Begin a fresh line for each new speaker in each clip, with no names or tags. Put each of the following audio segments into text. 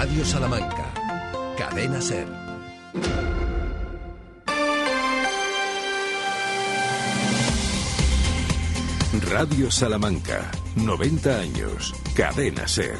Radio Salamanca. Cadena Ser. Radio Salamanca. 90 años. Cadena Ser.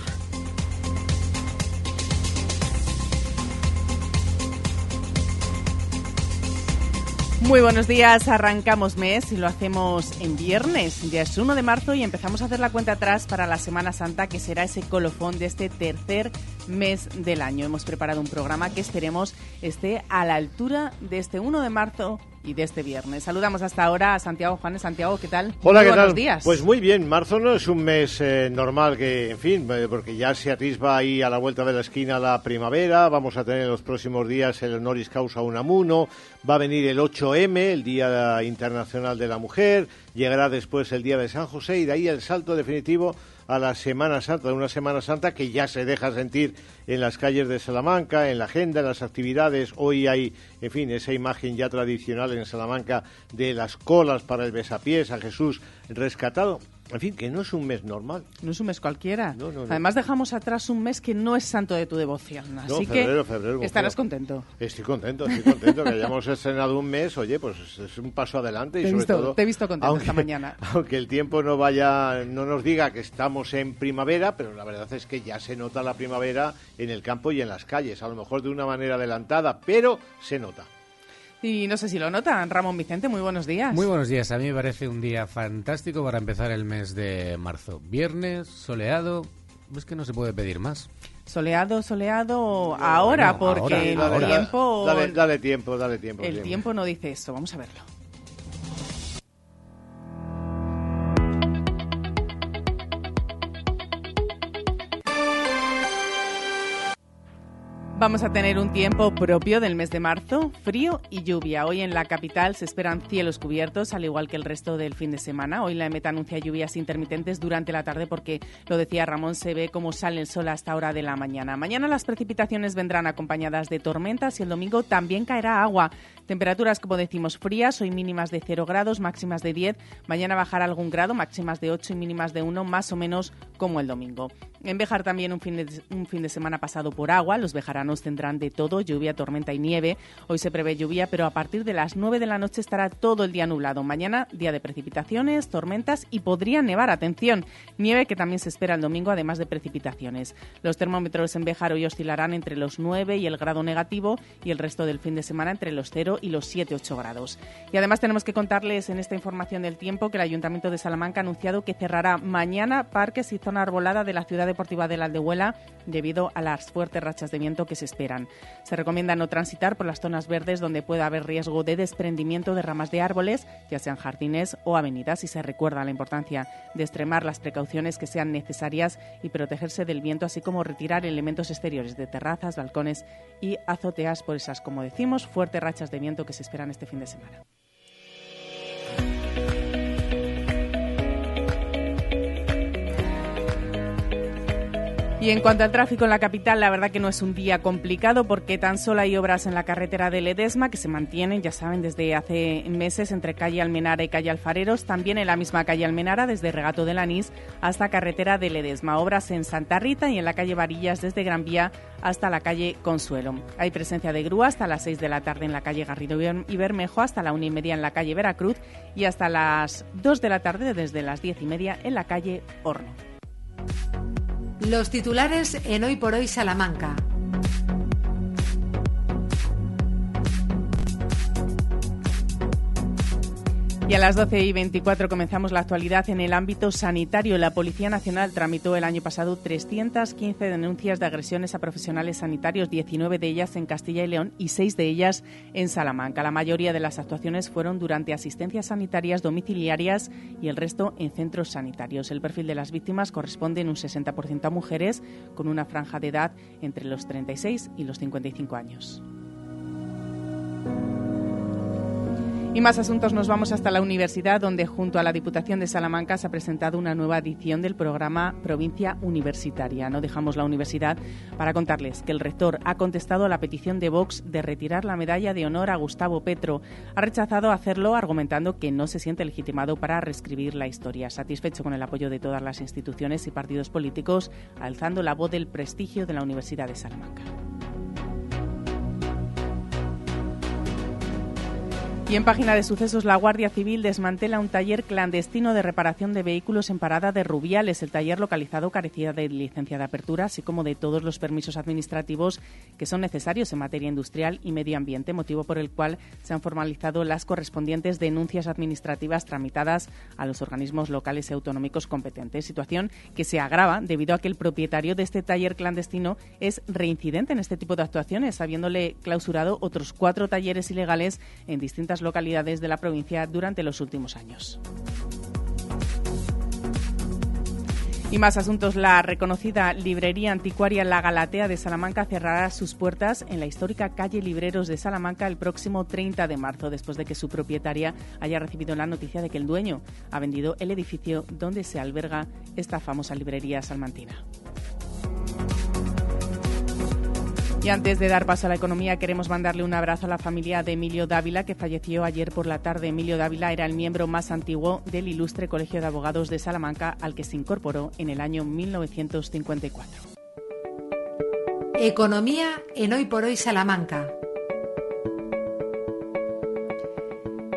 Muy buenos días, arrancamos mes y lo hacemos en viernes, ya es 1 de marzo y empezamos a hacer la cuenta atrás para la Semana Santa que será ese colofón de este tercer mes del año. Hemos preparado un programa que esperemos esté a la altura de este 1 de marzo y de este viernes. Saludamos hasta ahora a Santiago Juanes. Santiago, ¿qué tal?
Hola,
Muy
¿qué
buenos
tal?
días.
Pues muy bien, marzo no es un mes eh, normal que, en fin, eh, porque ya se atisba ahí a la vuelta de la esquina la primavera, vamos a tener en los próximos días el honoris causa unamuno, va a venir el 8M, el Día Internacional de la Mujer, llegará después el Día de San José y de ahí el salto definitivo a la Semana Santa, una Semana Santa que ya se deja sentir en las calles de Salamanca, en la agenda, en las actividades. Hoy hay, en fin, esa imagen ya tradicional en Salamanca de las colas para el besapiés a Jesús rescatado. En fin, que no es un mes normal.
No es un mes cualquiera.
No, no, no.
Además dejamos atrás un mes que no es santo de tu devoción. Así
febrero,
que
febrero,
estarás
febrero.
contento.
Estoy contento, estoy contento que hayamos estrenado un mes. Oye, pues es un paso adelante y
Te
sobre
visto-
todo.
te he visto contento esta mañana.
Aunque el tiempo no vaya, no nos diga que estamos en primavera, pero la verdad es que ya se nota la primavera en el campo y en las calles. A lo mejor de una manera adelantada, pero se nota.
Y no sé si lo notan. Ramón Vicente, muy buenos días.
Muy buenos días. A mí me parece un día fantástico para empezar el mes de marzo. Viernes, soleado. Es que no se puede pedir más.
Soleado, soleado ahora, porque
ahora,
el
ahora.
tiempo...
Dale, dale tiempo, dale tiempo.
El
tiempo.
tiempo no dice eso. Vamos a verlo. Vamos a tener un tiempo propio del mes de marzo, frío y lluvia. Hoy en la capital se esperan cielos cubiertos, al igual que el resto del fin de semana. Hoy la EMET anuncia lluvias intermitentes durante la tarde porque, lo decía Ramón, se ve cómo sale el sol hasta hora de la mañana. Mañana las precipitaciones vendrán acompañadas de tormentas y el domingo también caerá agua. Temperaturas, como decimos, frías, hoy mínimas de 0 grados, máximas de 10. Mañana bajará algún grado, máximas de 8 y mínimas de 1, más o menos como el domingo. En Bejar también un fin de, un fin de semana pasado por agua. Los bejaranos tendrán de todo, lluvia, tormenta y nieve. Hoy se prevé lluvia, pero a partir de las 9 de la noche estará todo el día nublado. Mañana, día de precipitaciones, tormentas y podría nevar. Atención, nieve que también se espera el domingo, además de precipitaciones. Los termómetros en Bejar hoy oscilarán entre los 9 y el grado negativo y el resto del fin de semana entre los 0 y los 7-8 grados. Y además tenemos que contarles en esta información del tiempo que el Ayuntamiento de Salamanca ha anunciado que cerrará mañana parques y zona arbolada de la ciudad deportiva de la Aldehuela debido a las fuertes rachas de viento que se esperan. Se recomienda no transitar por las zonas verdes donde pueda haber riesgo de desprendimiento de ramas de árboles, ya sean jardines o avenidas, y se recuerda la importancia de extremar las precauciones que sean necesarias y protegerse del viento, así como retirar elementos exteriores de terrazas, balcones y azoteas por esas, como decimos, fuertes rachas de viento que se esperan este fin de semana. Y en cuanto al tráfico en la capital, la verdad que no es un día complicado porque tan solo hay obras en la carretera de Ledesma que se mantienen, ya saben, desde hace meses entre calle Almenara y calle Alfareros, también en la misma calle Almenara, desde Regato del Anís hasta carretera de Ledesma. Obras en Santa Rita y en la calle Varillas desde Gran Vía hasta la calle Consuelo. Hay presencia de grúa hasta las 6 de la tarde en la calle Garrido y Bermejo, hasta la una y media en la calle Veracruz y hasta las 2 de la tarde desde las 10 y media en la calle Horno.
Los titulares en Hoy por Hoy Salamanca.
Y a las 12 y 24 comenzamos la actualidad en el ámbito sanitario. La Policía Nacional tramitó el año pasado 315 denuncias de agresiones a profesionales sanitarios, 19 de ellas en Castilla y León y 6 de ellas en Salamanca. La mayoría de las actuaciones fueron durante asistencias sanitarias domiciliarias y el resto en centros sanitarios. El perfil de las víctimas corresponde en un 60% a mujeres con una franja de edad entre los 36 y los 55 años. Y más asuntos nos vamos hasta la universidad, donde junto a la Diputación de Salamanca se ha presentado una nueva edición del programa Provincia Universitaria. No dejamos la universidad para contarles que el rector ha contestado a la petición de Vox de retirar la medalla de honor a Gustavo Petro. Ha rechazado hacerlo argumentando que no se siente legitimado para reescribir la historia. Satisfecho con el apoyo de todas las instituciones y partidos políticos, alzando la voz del prestigio de la Universidad de Salamanca. Y en página de sucesos, la Guardia Civil desmantela un taller clandestino de reparación de vehículos en parada de Rubiales. El taller localizado carecía de licencia de apertura, así como de todos los permisos administrativos que son necesarios en materia industrial y medio ambiente, motivo por el cual se han formalizado las correspondientes denuncias administrativas tramitadas a los organismos locales y autonómicos competentes. Situación que se agrava debido a que el propietario de este taller clandestino es reincidente en este tipo de actuaciones, habiéndole clausurado otros cuatro talleres ilegales en distintas localidades de la provincia durante los últimos años. Y más asuntos. La reconocida librería anticuaria La Galatea de Salamanca cerrará sus puertas en la histórica calle Libreros de Salamanca el próximo 30 de marzo, después de que su propietaria haya recibido la noticia de que el dueño ha vendido el edificio donde se alberga esta famosa librería salmantina. Y antes de dar paso a la economía, queremos mandarle un abrazo a la familia de Emilio Dávila, que falleció ayer por la tarde. Emilio Dávila era el miembro más antiguo del ilustre Colegio de Abogados de Salamanca, al que se incorporó en el año 1954.
Economía en Hoy por Hoy Salamanca.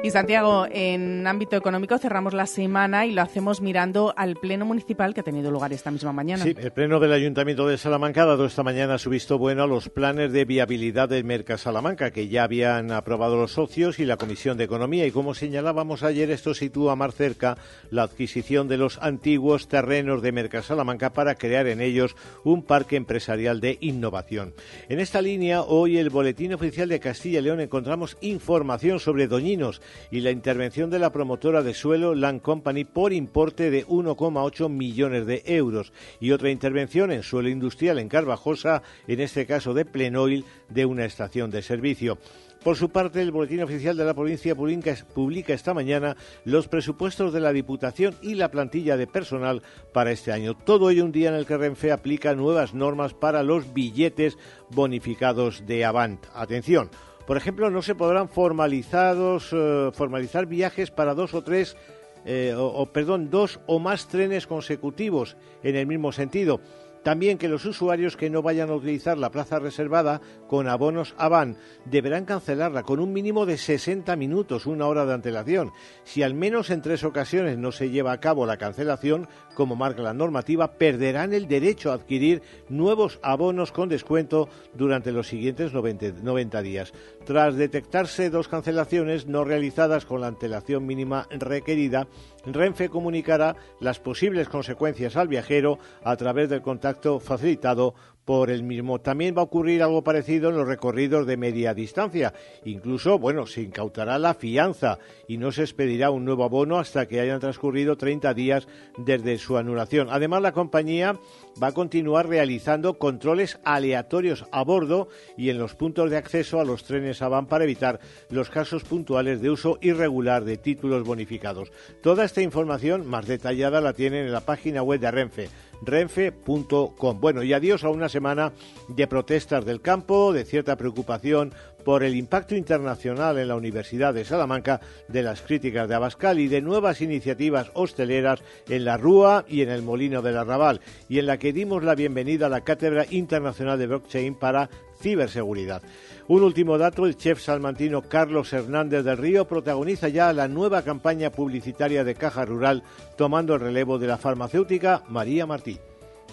Y Santiago, en ámbito económico cerramos la semana y lo hacemos mirando al Pleno Municipal que ha tenido lugar esta misma mañana.
Sí, el Pleno del Ayuntamiento de Salamanca ha dado esta mañana su visto bueno a los planes de viabilidad del Merca Salamanca que ya habían aprobado los socios y la Comisión de Economía. Y como señalábamos ayer, esto sitúa más cerca la adquisición de los antiguos terrenos de Merca Salamanca para crear en ellos un parque empresarial de innovación. En esta línea, hoy el Boletín Oficial de Castilla y León encontramos información sobre Doñinos y la intervención de la promotora de suelo Land Company por importe de 1,8 millones de euros y otra intervención en suelo industrial en Carvajosa, en este caso de Plenoil, de una estación de servicio. Por su parte, el Boletín Oficial de la Provincia publica esta mañana los presupuestos de la Diputación y la plantilla de personal para este año. Todo ello un día en el que Renfe aplica nuevas normas para los billetes bonificados de Avant. Atención, por ejemplo, no se podrán formalizados, eh, formalizar viajes para dos o tres, eh, o, perdón, dos o más trenes consecutivos en el mismo sentido. También que los usuarios que no vayan a utilizar la plaza reservada con abonos AVAN deberán cancelarla con un mínimo de 60 minutos, una hora de antelación. Si al menos en tres ocasiones no se lleva a cabo la cancelación, como marca la normativa, perderán el derecho a adquirir nuevos abonos con descuento durante los siguientes 90, días. Tras detectarse dos cancelaciones no realizadas con la antelación mínima requerida, Renfe comunicará las posibles consecuencias al viajero a través del contacto facilitado por el mismo. También va a ocurrir algo parecido en los recorridos de media distancia. Incluso, bueno, se incautará la fianza y no se expedirá un nuevo abono hasta que hayan transcurrido 30 días desde su anulación. Además, la compañía va a continuar realizando controles aleatorios a bordo y en los puntos de acceso a los trenes AVAN para evitar los casos puntuales de uso irregular de títulos bonificados. Toda esta información más detallada la tienen en la página web de Renfe renfe.com. Bueno, y adiós a una semana de protestas del campo, de cierta preocupación por el impacto internacional en la Universidad de Salamanca de las críticas de Abascal y de nuevas iniciativas hosteleras en la Rúa y en el Molino del Arrabal, y en la que dimos la bienvenida a la Cátedra Internacional de Blockchain para Ciberseguridad. Un último dato, el chef salmantino Carlos Hernández del Río protagoniza ya la nueva campaña publicitaria de Caja Rural, tomando el relevo de la farmacéutica María Martí.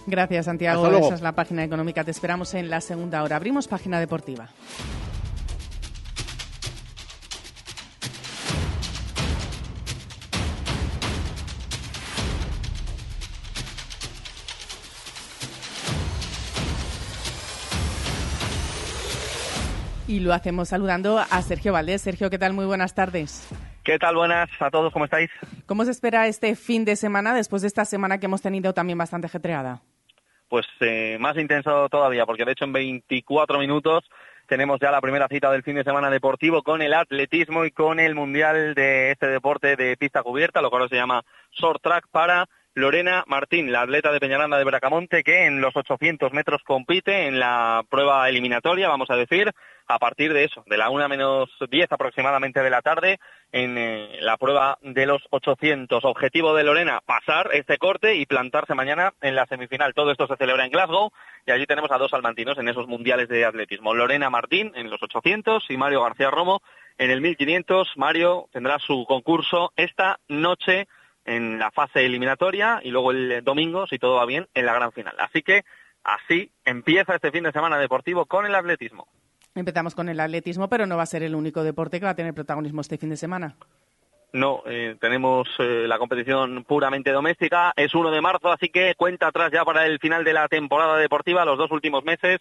Gracias, Santiago. Esa es la página económica. Te esperamos en la segunda hora. Abrimos página deportiva. Y lo hacemos saludando a Sergio Valdés. Sergio, ¿qué tal? Muy buenas tardes.
¿Qué tal? Buenas a todos, ¿cómo estáis?
¿Cómo se espera este fin de semana después de esta semana que hemos tenido también bastante ajetreada?
Pues eh, más intenso todavía, porque de hecho en 24 minutos tenemos ya la primera cita del fin de semana deportivo con el atletismo y con el mundial de este deporte de pista cubierta, lo que ahora se llama short track para Lorena Martín, la atleta de Peñaranda de Bracamonte, que en los 800 metros compite en la prueba eliminatoria, vamos a decir, a partir de eso, de la una menos 10 aproximadamente de la tarde, en eh, la prueba de los 800. Objetivo de Lorena, pasar este corte y plantarse mañana en la semifinal. Todo esto se celebra en Glasgow y allí tenemos a dos salmantinos en esos mundiales de atletismo. Lorena Martín en los 800 y Mario García Romo en el 1500. Mario tendrá su concurso esta noche en la fase eliminatoria y luego el domingo, si todo va bien, en la gran final. Así que así empieza este fin de semana deportivo con el atletismo.
Empezamos con el atletismo, pero no va a ser el único deporte que va a tener protagonismo este fin de semana.
No, eh, tenemos eh, la competición puramente doméstica. Es 1 de marzo, así que cuenta atrás ya para el final de la temporada deportiva, los dos últimos meses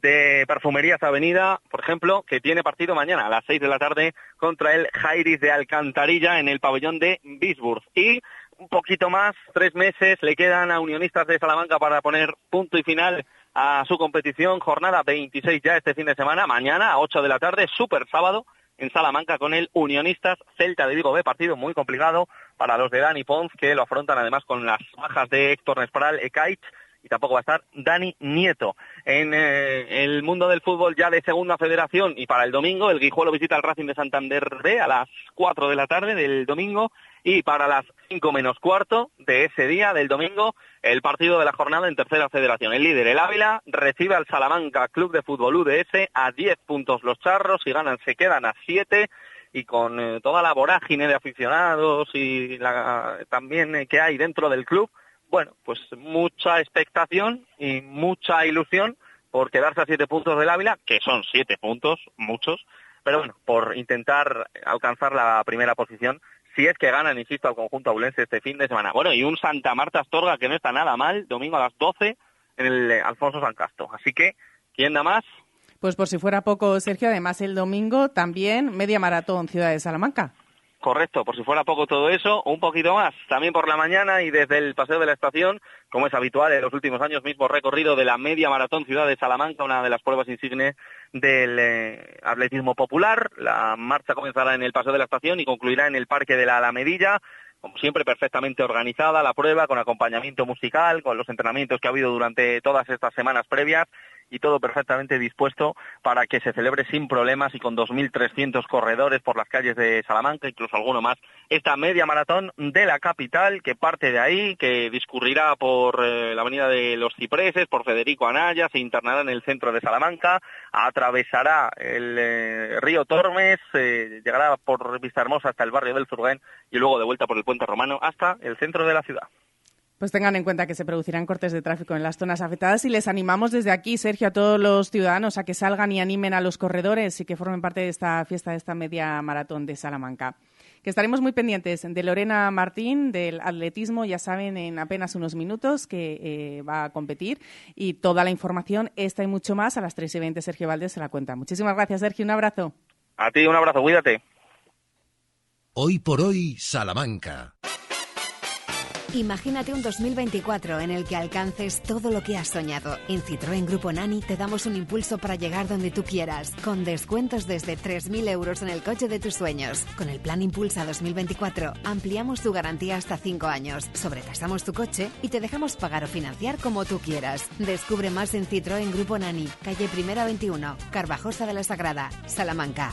de Perfumerías Avenida, por ejemplo, que tiene partido mañana a las 6 de la tarde contra el Jairis de Alcantarilla en el pabellón de Bisburg. Y un poquito más, tres meses le quedan a Unionistas de Salamanca para poner punto y final a su competición. Jornada 26 ya este fin de semana, mañana a 8 de la tarde, super sábado en Salamanca con el Unionistas Celta de Vigo B, partido muy complicado para los de Dani Pons, que lo afrontan además con las bajas de Héctor Nespral, Ekaich y tampoco va a estar Dani Nieto. En eh, el mundo del fútbol ya de segunda federación y para el domingo, el Guijuelo visita al Racing de Santander B a las 4 de la tarde del domingo y para las 5 menos cuarto de ese día del domingo, el partido de la jornada en tercera federación. El líder, el Ávila, recibe al Salamanca Club de Fútbol UDS a 10 puntos los charros, y ganan se quedan a 7 y con eh, toda la vorágine de aficionados y también eh, que hay dentro del club, bueno, pues mucha expectación y mucha ilusión por quedarse a siete puntos del Ávila, que son siete puntos, muchos, pero bueno, por intentar alcanzar la primera posición, si es que ganan, insisto, al conjunto abulense este fin de semana. Bueno, y un Santa Marta Astorga que no está nada mal, domingo a las 12 en el Alfonso San Castro. Así que, ¿quién da más?
Pues por si fuera poco, Sergio, además el domingo también media maratón Ciudad de Salamanca.
Correcto, por si fuera poco todo eso, un poquito más, también por la mañana y desde el paseo de la estación, como es habitual en los últimos años, mismo recorrido de la media maratón Ciudad de Salamanca, una de las pruebas insignes del eh, atletismo popular. La marcha comenzará en el paseo de la estación y concluirá en el Parque de la Alamedilla, como siempre perfectamente organizada la prueba, con acompañamiento musical, con los entrenamientos que ha habido durante todas estas semanas previas y todo perfectamente dispuesto para que se celebre sin problemas y con 2.300 corredores por las calles de Salamanca, incluso alguno más, esta media maratón de la capital que parte de ahí, que discurrirá por eh, la avenida de los Cipreses, por Federico Anaya, se internará en el centro de Salamanca, atravesará el eh, río Tormes, eh, llegará por Vista Hermosa hasta el barrio del Zurguén y luego de vuelta por el puente romano hasta el centro de la ciudad.
Pues tengan en cuenta que se producirán cortes de tráfico en las zonas afectadas y les animamos desde aquí, Sergio, a todos los ciudadanos a que salgan y animen a los corredores y que formen parte de esta fiesta, de esta media maratón de Salamanca. Que estaremos muy pendientes de Lorena Martín, del atletismo, ya saben, en apenas unos minutos que eh, va a competir y toda la información, esta y mucho más, a las 3 y 20 Sergio Valdés se la cuenta. Muchísimas gracias, Sergio. Un abrazo.
A ti un abrazo, cuídate.
Hoy por hoy, Salamanca.
Imagínate un 2024 en el que alcances todo lo que has soñado. En Citroën Grupo Nani te damos un impulso para llegar donde tú quieras, con descuentos desde 3.000 euros en el coche de tus sueños. Con el plan Impulsa 2024 ampliamos tu garantía hasta 5 años, sobretasamos tu coche y te dejamos pagar o financiar como tú quieras. Descubre más en Citroën Grupo Nani, calle Primera 21, Carvajosa de la Sagrada, Salamanca.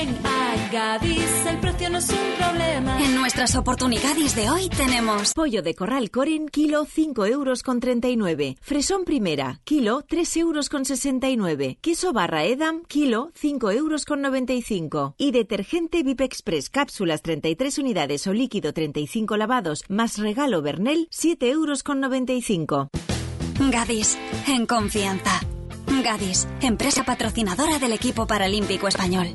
Ven a Gadis, el precio no es un problema.
En nuestras oportunidades de hoy tenemos
pollo de corral Coren, kilo 5 euros con 39. Fresón primera, kilo 3 euros con 69. Queso barra Edam, kilo 5 euros con 95. Y detergente VIP Express, cápsulas 33 unidades o líquido 35 lavados, más regalo Bernel, 7 euros con 95.
Gadis, en confianza. Gadis, empresa patrocinadora del equipo paralímpico español.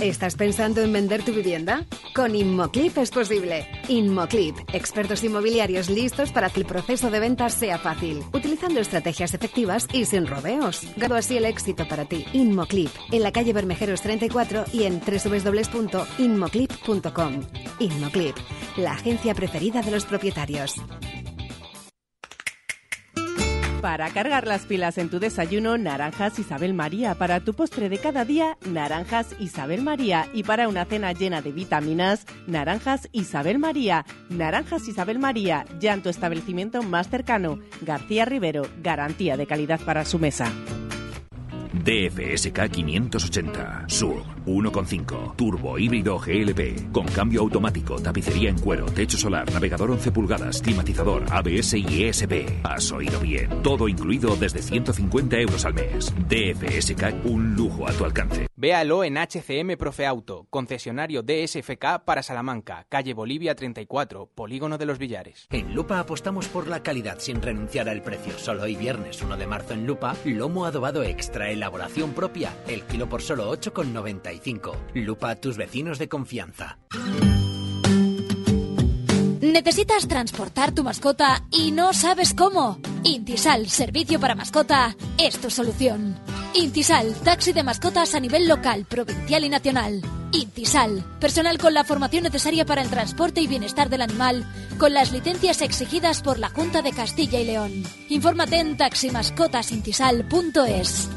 ¿Estás pensando en vender tu vivienda? Con Inmoclip es posible. Inmoclip, expertos inmobiliarios listos para que el proceso de venta sea fácil, utilizando estrategias efectivas y sin rodeos. Gano así el éxito para ti. Inmoclip, en la calle Bermejeros 34 y en www.inmoclip.com. Inmoclip, la agencia preferida de los propietarios.
Para cargar las pilas en tu desayuno, naranjas Isabel María. Para tu postre de cada día, naranjas Isabel María. Y para una cena llena de vitaminas, naranjas Isabel María. Naranjas Isabel María, ya en tu establecimiento más cercano. García Rivero, garantía de calidad para su mesa.
DFSK 580 Sur 1.5 Turbo híbrido GLP con cambio automático, tapicería en cuero, techo solar, navegador 11 pulgadas, climatizador, ABS y ESP. Has oído bien. Todo incluido desde 150 euros al mes. DFSK un lujo a tu alcance.
Véalo en HCM Profe Auto, concesionario DSFK para Salamanca, calle Bolivia 34, Polígono de los Villares.
En Lupa apostamos por la calidad sin renunciar al precio. Solo hoy viernes 1 de marzo en Lupa, lomo adobado extra elaboración propia, el kilo por solo 8,95. Lupa, tus vecinos de confianza.
¿Necesitas transportar tu mascota y no sabes cómo? Intisal, servicio para mascota, es tu solución. Intisal, taxi de mascotas a nivel local, provincial y nacional. Intisal, personal con la formación necesaria para el transporte y bienestar del animal, con las licencias exigidas por la Junta de Castilla y León. Infórmate en taximascotasintisal.es.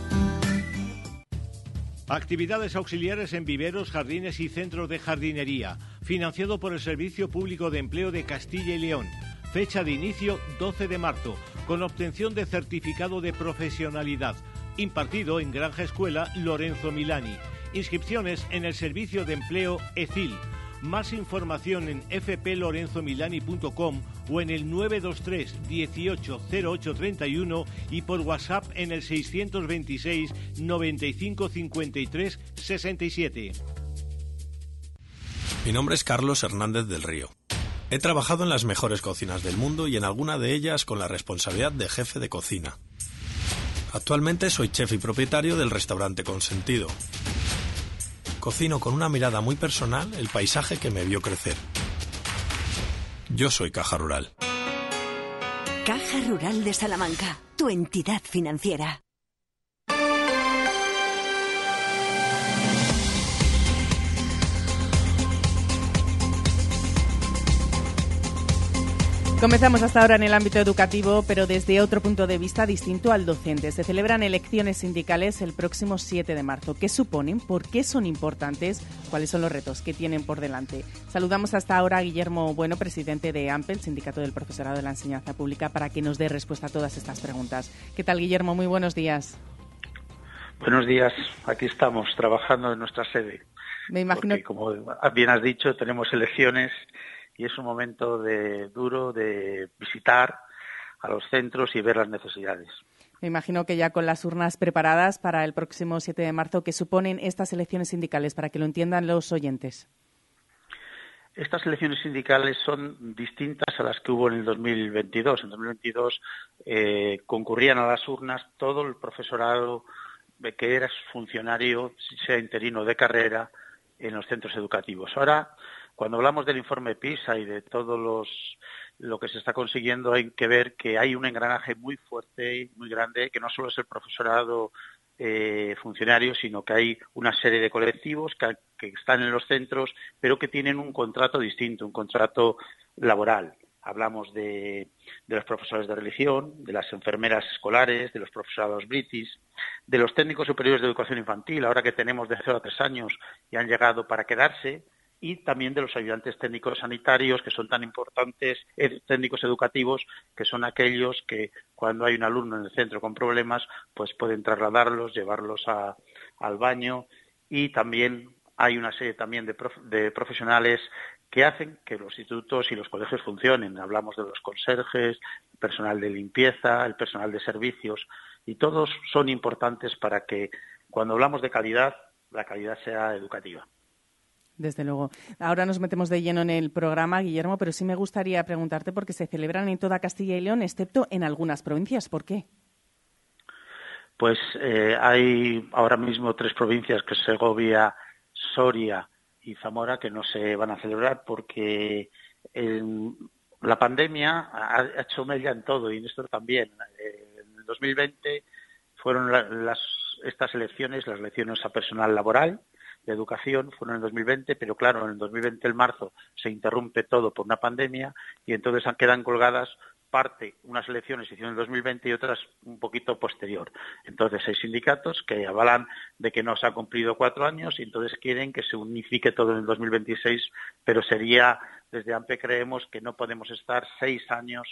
Actividades auxiliares en viveros, jardines y centros de jardinería. Financiado por el Servicio Público de Empleo de Castilla y León. Fecha de inicio 12 de marzo, con obtención de certificado de profesionalidad. Impartido en Granja Escuela Lorenzo Milani. Inscripciones en el Servicio de Empleo ECIL. Más información en fplorenzomilani.com o en el 923 180831 y por WhatsApp en el 626 95 53 67.
Mi nombre es Carlos Hernández del Río. He trabajado en las mejores cocinas del mundo y en alguna de ellas con la responsabilidad de jefe de cocina. Actualmente soy chef y propietario del restaurante Consentido. Cocino con una mirada muy personal el paisaje que me vio crecer. Yo soy Caja Rural.
Caja Rural de Salamanca, tu entidad financiera.
Comenzamos hasta ahora en el ámbito educativo, pero desde otro punto de vista distinto al docente. Se celebran elecciones sindicales el próximo 7 de marzo. ¿Qué suponen? ¿Por qué son importantes? ¿Cuáles son los retos que tienen por delante? Saludamos hasta ahora a Guillermo Bueno, presidente de AMPEL, Sindicato del Profesorado de la Enseñanza Pública, para que nos dé respuesta a todas estas preguntas. ¿Qué tal, Guillermo? Muy buenos días.
Buenos días. Aquí estamos trabajando en nuestra sede.
Me imagino.
Porque, como bien has dicho, tenemos elecciones y es un momento de, duro de visitar a los centros y ver las necesidades.
Me imagino que ya con las urnas preparadas para el próximo 7 de marzo, ¿qué suponen estas elecciones sindicales para que lo entiendan los oyentes?
Estas elecciones sindicales son distintas a las que hubo en el 2022. En 2022 eh, concurrían a las urnas todo el profesorado que era funcionario, sea interino de carrera, en los centros educativos. Ahora cuando hablamos del informe PISA y de todo lo que se está consiguiendo, hay que ver que hay un engranaje muy fuerte y muy grande, que no solo es el profesorado eh, funcionario, sino que hay una serie de colectivos que, están en los centros, pero que tienen un contrato distinto, un contrato laboral. Hablamos de, de, los profesores de religión, de las enfermeras escolares, de los profesorados british, de los técnicos superiores de educación infantil, ahora que tenemos de 0 a 3 años y han llegado para quedarse, y también de los ayudantes técnicos sanitarios, que son tan importantes, técnicos educativos, que son aquellos que cuando hay un alumno en el centro con problemas, pues pueden trasladarlos, llevarlos al baño y también hay una serie también de, de profesionales que hacen que los institutos y los colegios funcionen. Hablamos de los conserjes, personal de limpieza, el personal de servicios, y todos son importantes para que cuando hablamos de calidad, la calidad sea educativa.
Desde luego. Ahora nos metemos de lleno en el programa, Guillermo, pero sí me gustaría preguntarte por qué se celebran en toda Castilla y León, excepto en algunas provincias. ¿Por qué?
Pues eh, hay ahora mismo tres provincias, que Segovia, Soria y Zamora, que no se van a celebrar porque la pandemia ha hecho mella en todo y en esto también. en el 2020 fueron las, estas elecciones, las elecciones a personal laboral, de educación fueron en 2020, pero claro, en el 2020, el marzo, se interrumpe todo por una pandemia y entonces quedan colgadas parte, unas elecciones se hicieron en 2020 y otras un poquito posterior. Entonces hay sindicatos que avalan de que no se ha cumplido cuatro años y entonces quieren que se unifique todo en el 2026, pero sería, desde AMPE creemos que no podemos estar seis años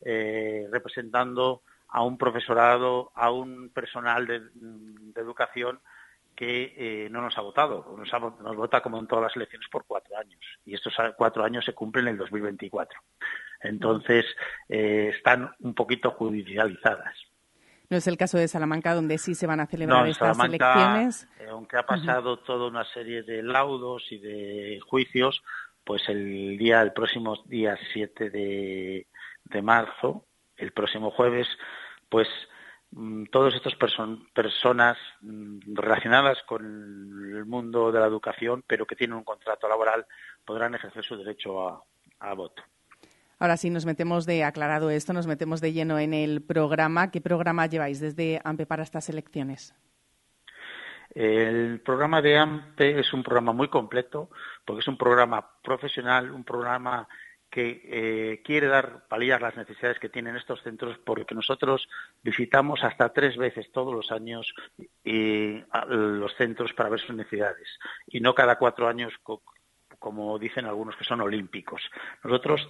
eh, representando a un profesorado, a un personal de educación que eh, no nos ha votado, nos, nos, vota como en todas las elecciones por cuatro años y estos cuatro años se cumplen en el 2024. Entonces eh, están un poquito judicializadas.
No es el caso de Salamanca, donde sí se van a celebrar estas elecciones.
Eh, aunque ha pasado toda una serie de laudos y de juicios, pues el día, el próximo día 7 de, de marzo, el próximo jueves, pues todas estas personas mm, relacionadas con el mundo de la educación, pero que tienen un contrato laboral, podrán ejercer su derecho a, voto.
Ahora sí, nos metemos de, aclarado esto, nos metemos de lleno en el programa. ¿Qué programa lleváis desde AMPE para estas elecciones?
El programa de AMPE es un programa muy completo, porque es un programa profesional, un programa que eh, quiere dar paliar las necesidades que tienen estos centros porque nosotros visitamos hasta tres veces todos los años los centros para ver sus necesidades y no cada cuatro años como dicen algunos que son olímpicos. Nosotros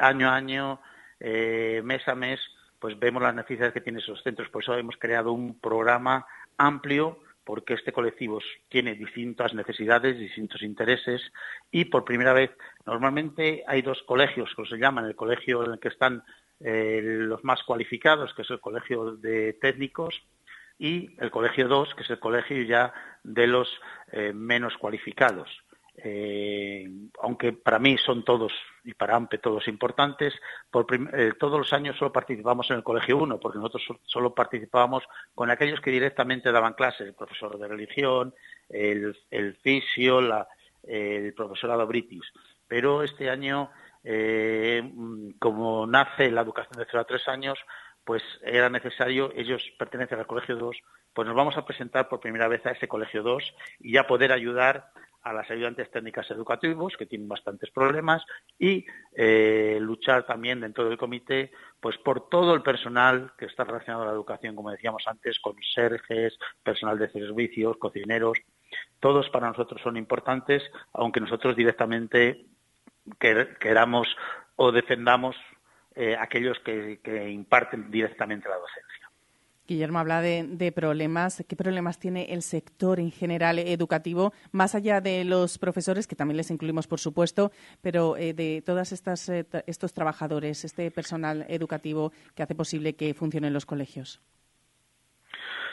año a año, eh, mes a mes, pues vemos las necesidades que tienen esos centros. Por eso hemos creado un programa amplio porque este colectivo tiene distintas necesidades, distintos intereses y por primera vez normalmente hay dos colegios, que se llaman el colegio en el que están eh, los más cualificados, que es el colegio de técnicos, y el colegio 2, que es el colegio ya de los eh, menos cualificados. Eh, aunque para mí son todos y para AMPE todos importantes, por eh, todos los años solo participamos en el Colegio 1, porque nosotros solo participábamos con aquellos que directamente daban clases, el profesor de religión, el, el fisio, la, el profesorado british. Pero este año, eh, como nace la educación de 0 a 3 años, pues era necesario, ellos pertenecen al Colegio 2, pues nos vamos a presentar por primera vez a ese Colegio 2 y ya poder ayudar a las ayudantes técnicas educativos que tienen bastantes problemas y eh, luchar también dentro del comité pues por todo el personal que está relacionado a la educación, como decíamos antes, conserjes, personal de servicios, cocineros, todos para nosotros son importantes, aunque nosotros directamente queramos o defendamos eh, aquellos que imparten directamente la docencia.
Guillermo habla de, problemas. ¿Qué problemas tiene el sector en general educativo, más allá de los profesores, que también les incluimos, por supuesto, pero eh, de todos eh, estos trabajadores, este personal educativo que hace posible que funcionen los colegios?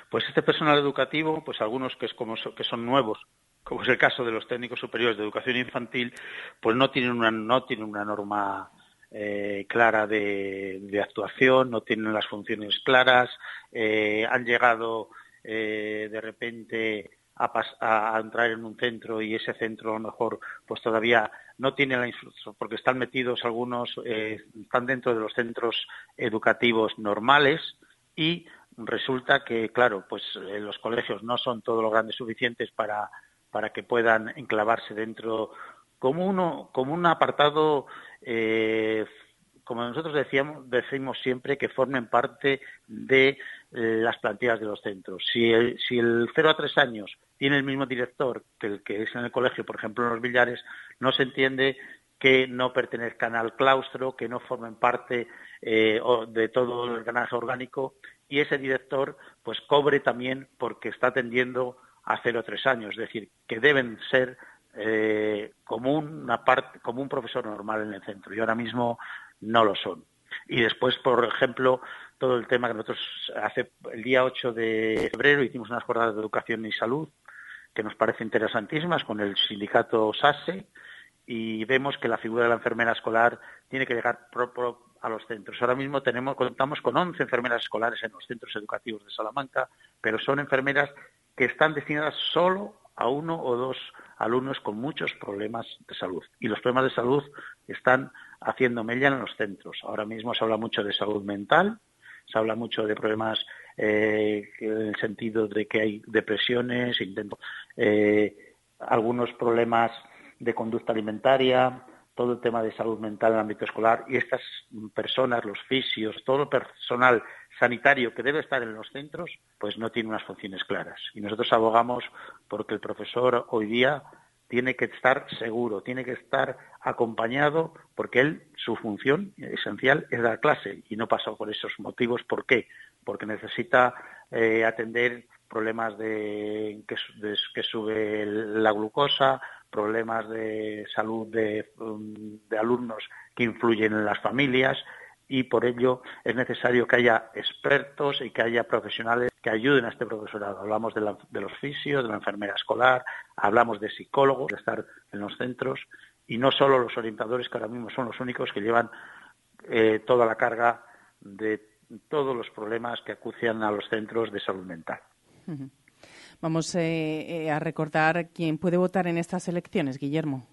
Pues este personal educativo, pues algunos que, es como, que son nuevos, como es el caso de los técnicos superiores de educación infantil, pues no tienen una, no tienen una norma eh, clara de, actuación, no tienen las funciones claras, eh, han llegado eh, de repente a, entrar en un centro y ese centro a lo mejor pues todavía no tiene la instrucción porque están metidos algunos están dentro de los centros educativos normales y resulta que claro pues los colegios no son todos los grandes suficientes para para que puedan enclavarse dentro como uno como un apartado eh, como nosotros decíamos, decimos siempre que formen parte de eh, las plantillas de los centros. Si el, si el 0 a 3 años tiene el mismo director que el que es en el colegio, por ejemplo en los billares, no se entiende que no pertenezcan al claustro, que no formen parte eh, de todo el granaje orgánico y ese director pues cobre también porque está atendiendo a 0 a 3 años, es decir, que deben ser eh, como, una parte, como un profesor normal en el centro y ahora mismo no lo son. Y después, por ejemplo, todo el tema que nosotros hace el día 8 de febrero hicimos unas jornadas de educación y salud que nos parecen interesantísimas con el sindicato SASE y vemos que la figura de la enfermera escolar tiene que llegar a los centros. Ahora mismo tenemos, contamos con 11 enfermeras escolares en los centros educativos de Salamanca, pero son enfermeras que están destinadas solo a uno o dos alumnos con muchos problemas de salud. Y los problemas de salud están haciendo mella en los centros. Ahora mismo se habla mucho de salud mental, se habla mucho de problemas eh, en el sentido de que hay depresiones, eh, algunos problemas de conducta alimentaria, todo el tema de salud mental en el ámbito escolar y estas personas, los fisios, todo personal sanitario que debe estar en los centros, pues no tiene unas funciones claras. Y nosotros abogamos porque el profesor hoy día tiene que estar seguro, tiene que estar acompañado, porque él, su función esencial es dar clase y no pasa por esos motivos. ¿Por qué? Porque necesita eh, atender problemas de que, sube la glucosa, problemas de salud de, alumnos que influyen en las familias y por ello es necesario que haya expertos y que haya profesionales que ayuden a este profesorado. Hablamos de, los fisios, de la enfermera escolar, hablamos de psicólogos, de estar en los centros y no solo los orientadores que ahora mismo son los únicos que llevan eh, toda la carga de todos los problemas que acucian a los centros de salud mental.
Vamos eh, eh, a recordar quién puede votar en estas elecciones, Guillermo.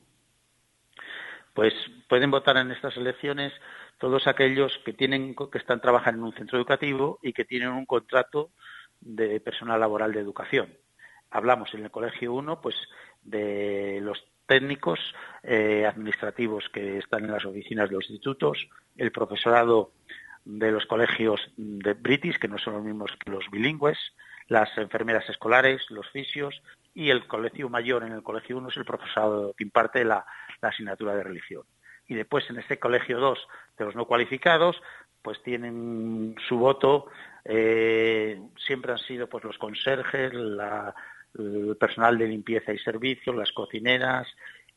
Pues pueden votar en estas elecciones todos aquellos que tienen que están trabajando en un centro educativo y que tienen un contrato de personal laboral de educación. Hablamos en el colegio 1 pues de los técnicos eh, administrativos que están en las oficinas de los institutos, el profesorado de los colegios de British, que no son los mismos que los bilingües, las enfermeras escolares, los fisios y el colegio mayor en el colegio 1 es el profesorado que imparte la, asignatura de religión. Y después en este colegio 2 de los no cualificados, pues tienen su voto, eh, siempre han sido pues los conserjes, el personal de limpieza y servicios, las cocineras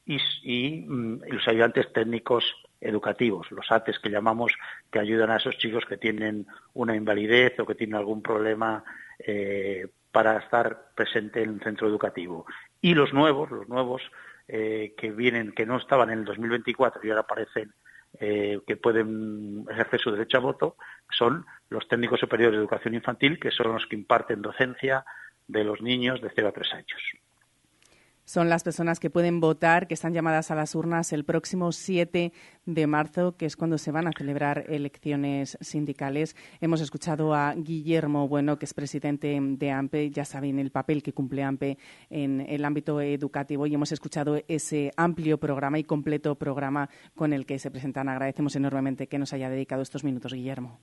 y, mm, los ayudantes técnicos educativos, los ATES que llamamos, que ayudan a esos chicos que tienen una invalidez o que tienen algún problema eh, para estar presente en un centro educativo. Y los nuevos, los nuevos eh, que vienen, que no estaban en el 2024 y ahora aparecen eh, que pueden ejercer su derecho a voto, son los técnicos superiores de educación infantil, que son los que imparten docencia de los niños de 0 a 3 años
son las personas que pueden votar, que están llamadas a las urnas el próximo 7 de marzo, que es cuando se van a celebrar elecciones sindicales. Hemos escuchado a Guillermo Bueno, que es presidente de AMPE, ya saben el papel que cumple AMPE en el ámbito educativo y hemos escuchado ese amplio programa y completo programa con el que se presentan. Agradecemos enormemente que nos haya dedicado estos minutos, Guillermo.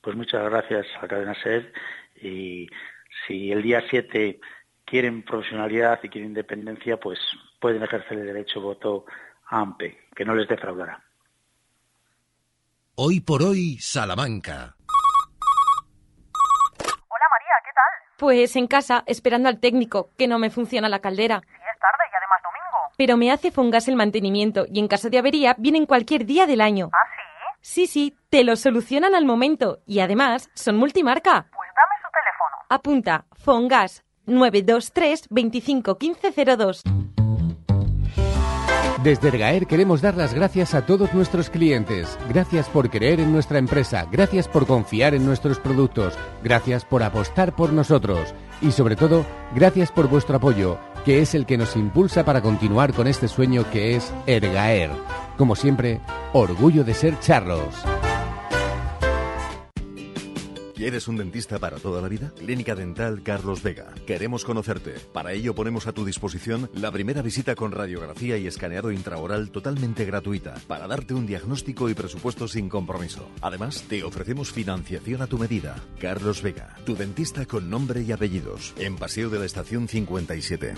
Pues muchas gracias a Cadena y si el día 7 quieren profesionalidad y quieren independencia, pues pueden ejercer el derecho de voto a AMPE, que no les defraudará.
Hoy por hoy, Salamanca.
Hola María, ¿qué tal?
Pues en casa, esperando al técnico, que no me funciona la caldera.
Sí, es tarde y además domingo.
Pero me hace Fongas el mantenimiento y en caso de avería vienen cualquier día del año.
¿Ah, sí?
Sí, sí, te lo solucionan al momento y además son multimarca.
Pues dame su teléfono.
Apunta, Fongas 923 25 1502.
Desde Ergaer queremos dar las gracias a todos nuestros clientes. Gracias por creer en nuestra empresa, gracias por confiar en nuestros productos, gracias por apostar por nosotros y sobre todo, gracias por vuestro apoyo, que es el que nos impulsa para continuar con este sueño que es Ergaer. Como siempre, orgullo de ser charros.
¿Quieres un dentista para toda la vida? Clínica Dental Carlos Vega. Queremos conocerte. Para ello ponemos a tu disposición la primera visita con radiografía y escaneado intraoral totalmente gratuita para darte un diagnóstico y presupuesto sin compromiso. Además, te ofrecemos financiación a tu medida. Carlos Vega, tu dentista con nombre y apellidos. En Paseo de la Estación 57.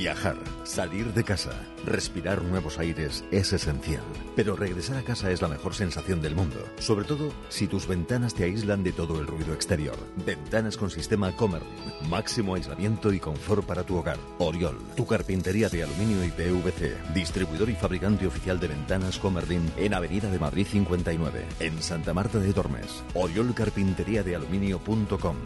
Viajar, salir de casa, respirar nuevos aires es esencial. Pero regresar a casa es la mejor sensación del mundo, sobre todo si tus ventanas te aíslan de todo el ruido exterior. Ventanas con sistema Comerlin, máximo aislamiento y confort para tu hogar. Oriol, tu carpintería de aluminio y PVC, distribuidor y fabricante oficial de ventanas Comerlin en Avenida de Madrid 59, en Santa Marta de Tormes. Aluminio.com.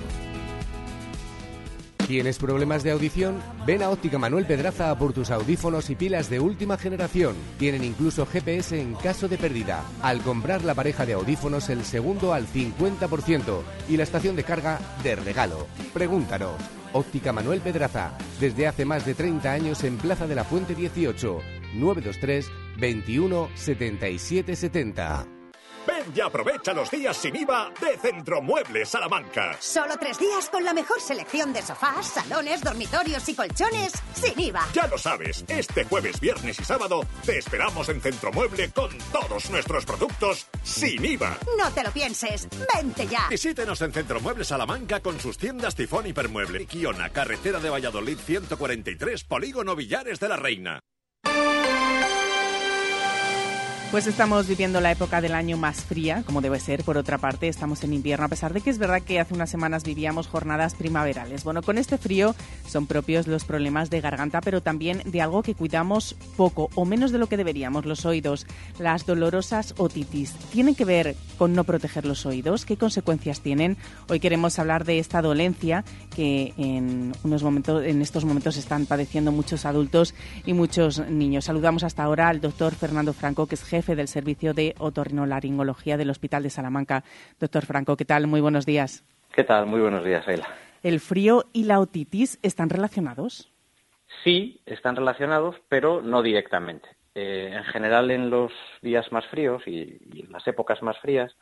¿Tienes problemas de audición? Ven a Óptica Manuel Pedraza por tus audífonos y pilas de última generación. Tienen incluso GPS en caso de pérdida. Al comprar la pareja de audífonos, el segundo al 50% y la estación de carga de regalo. Pregúntanos. Óptica Manuel Pedraza, desde hace más de 30 años en Plaza de la Fuente 18, 923 21 77 70.
Ven y aprovecha los días sin IVA de Centromuebles Salamanca.
Solo tres días con la mejor selección de sofás, salones, dormitorios y colchones sin IVA.
Ya lo sabes, este jueves, viernes y sábado te esperamos en Centromueble con todos nuestros productos sin IVA.
No te lo pienses, vente ya.
Visítenos en Centromuebles Salamanca con sus tiendas Tifón Hipermueble. Quiona, carretera de Valladolid 143, Polígono Villares de la Reina.
Pues estamos viviendo la época del año más fría, como debe ser. Por otra parte, estamos en invierno, a pesar de que es verdad que hace unas semanas vivíamos jornadas primaverales. Bueno, con este frío son propios los problemas de garganta, pero también de algo que cuidamos poco o menos de lo que deberíamos, los oídos. Las dolorosas otitis. ¿Tienen que ver con no proteger los oídos? ¿Qué consecuencias tienen? Hoy queremos hablar de esta dolencia que en, unos momentos, en estos momentos están padeciendo muchos adultos y muchos niños. Saludamos hasta ahora al doctor Fernando Franco, que es jefe del Servicio de Otorrinolaringología del Hospital de Salamanca. Doctor Franco, ¿qué tal? Muy buenos días.
¿Qué tal? Muy buenos días, Ayla.
¿El frío y la otitis están relacionados?
Sí, están relacionados, pero no directamente. Eh, en general, en los días más fríos y, y en las épocas más frías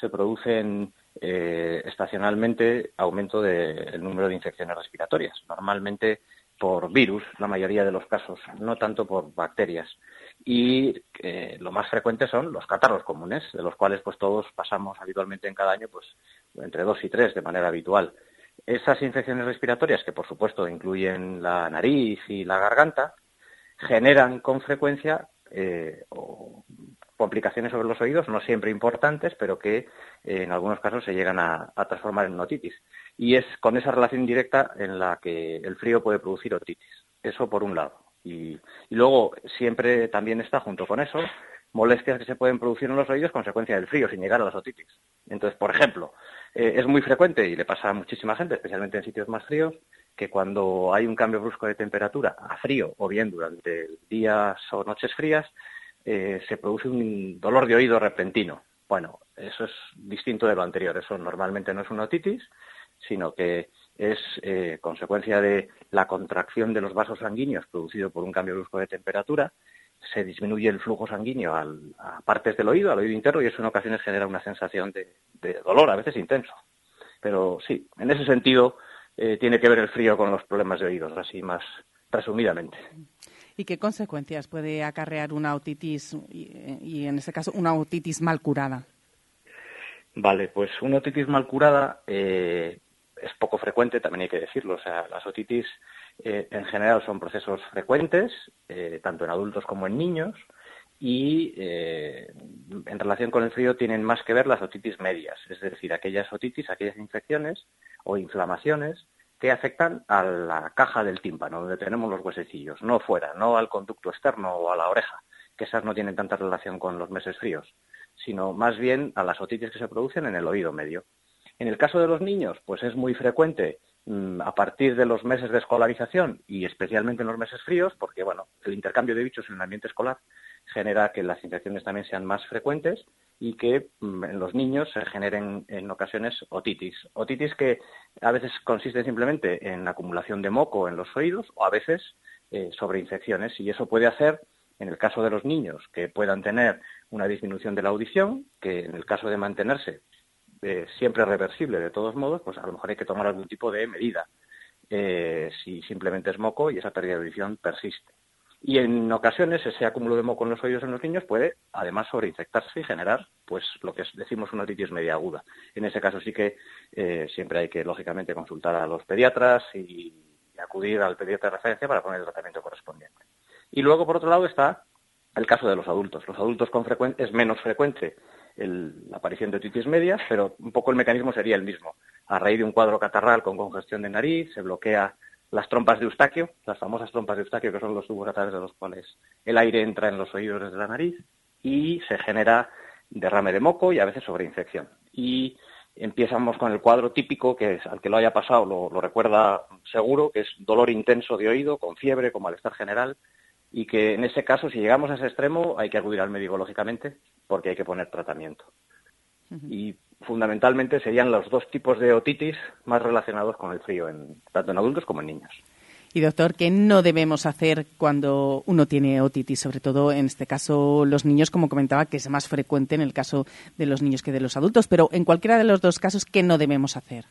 se producen eh, estacionalmente aumento del número de infecciones respiratorias, normalmente por virus, la mayoría de los casos, no tanto por bacterias y eh, lo más frecuente son los catarros comunes, de los cuales pues todos pasamos habitualmente en cada año pues entre dos y tres de manera habitual. Esas infecciones respiratorias, que por supuesto incluyen la nariz y la garganta, generan con frecuencia eh, complicaciones sobre los oídos, no siempre importantes, pero que eh, en algunos casos se llegan a, transformar en otitis. Y es con esa relación directa en la que el frío puede producir otitis. Eso por un lado. Y, luego siempre también está junto con eso molestias que se pueden producir en los oídos consecuencia del frío, sin llegar a las otitis. Entonces, por ejemplo, eh, es muy frecuente, y le pasa a muchísima gente, especialmente en sitios más fríos, que cuando hay un cambio brusco de temperatura a frío o bien durante días o noches frías, eh, se produce un dolor de oído repentino. Bueno, eso es distinto de lo anterior. Eso normalmente no es una otitis, sino que es eh, consecuencia de la contracción de los vasos sanguíneos producido por un cambio brusco de temperatura, se disminuye el flujo sanguíneo a partes del oído, al oído interno, y eso en ocasiones genera una sensación de, dolor, a veces intenso. Pero sí, en ese sentido eh, tiene que ver el frío con los problemas de oídos, así más resumidamente.
¿Y qué consecuencias puede acarrear una otitis y, en este caso una otitis mal curada?
Vale, pues una otitis mal curada eh, es poco frecuente, también hay que decirlo. O sea, las otitis eh, en general son procesos frecuentes, eh, tanto en adultos como en niños, y eh, en relación con el frío tienen más que ver las otitis medias, es decir, aquellas otitis, aquellas infecciones o inflamaciones que afectan a la caja del tímpano, donde tenemos los huesecillos, no fuera, no al conducto externo o a la oreja, que esas no tienen tanta relación con los meses fríos, sino más bien a las otitis que se producen en el oído medio. En el caso de los niños, pues es muy frecuente mm, a partir de los meses de escolarización y especialmente en los meses fríos, porque bueno, el intercambio de bichos en el ambiente escolar genera que las infecciones también sean más frecuentes y que mm, en los niños se generen en ocasiones otitis. Otitis que a veces consisten simplemente en acumulación de moco en los oídos o a veces eh, sobre infecciones y eso puede hacer en el caso de los niños que puedan tener una disminución de la audición, que en el caso de mantenerse siempre reversible de todos modos, pues a lo mejor hay que tomar algún tipo de medida. Eh, si simplemente es moco y esa pérdida de audición persiste. Y en ocasiones ese acúmulo de moco en los oídos en los niños puede además sobreinfectarse y generar pues lo que decimos una otitis media aguda. En ese caso sí que eh, siempre hay que lógicamente consultar a los pediatras y, acudir al pediatra de referencia para poner el tratamiento correspondiente. Y luego por otro lado está el caso de los adultos. Los adultos con frecuencia es menos frecuente la aparición de otitis medias, pero un poco el mecanismo sería el mismo. A raíz de un cuadro catarral con congestión de nariz, se bloquea las trompas de Eustaquio, las famosas trompas de Eustaquio, que son los tubos a través de los cuales el aire entra en los oídos desde la nariz, y se genera derrame de moco y a veces sobreinfección. Y Empezamos con el cuadro típico, que es, al que lo haya pasado lo, lo recuerda seguro, que es dolor intenso de oído, con fiebre, con malestar general, y que en ese caso, si llegamos a ese extremo, hay que acudir al médico, lógicamente, porque hay que poner tratamiento. Y fundamentalmente serían los dos tipos de otitis más relacionados con el frío, en, tanto en adultos como en niños.
Y doctor, ¿qué no debemos hacer cuando uno tiene otitis? Sobre todo en este caso los niños, como comentaba, que es más frecuente en el caso de los niños que de los adultos. Pero en cualquiera de los dos casos, ¿qué no debemos hacer?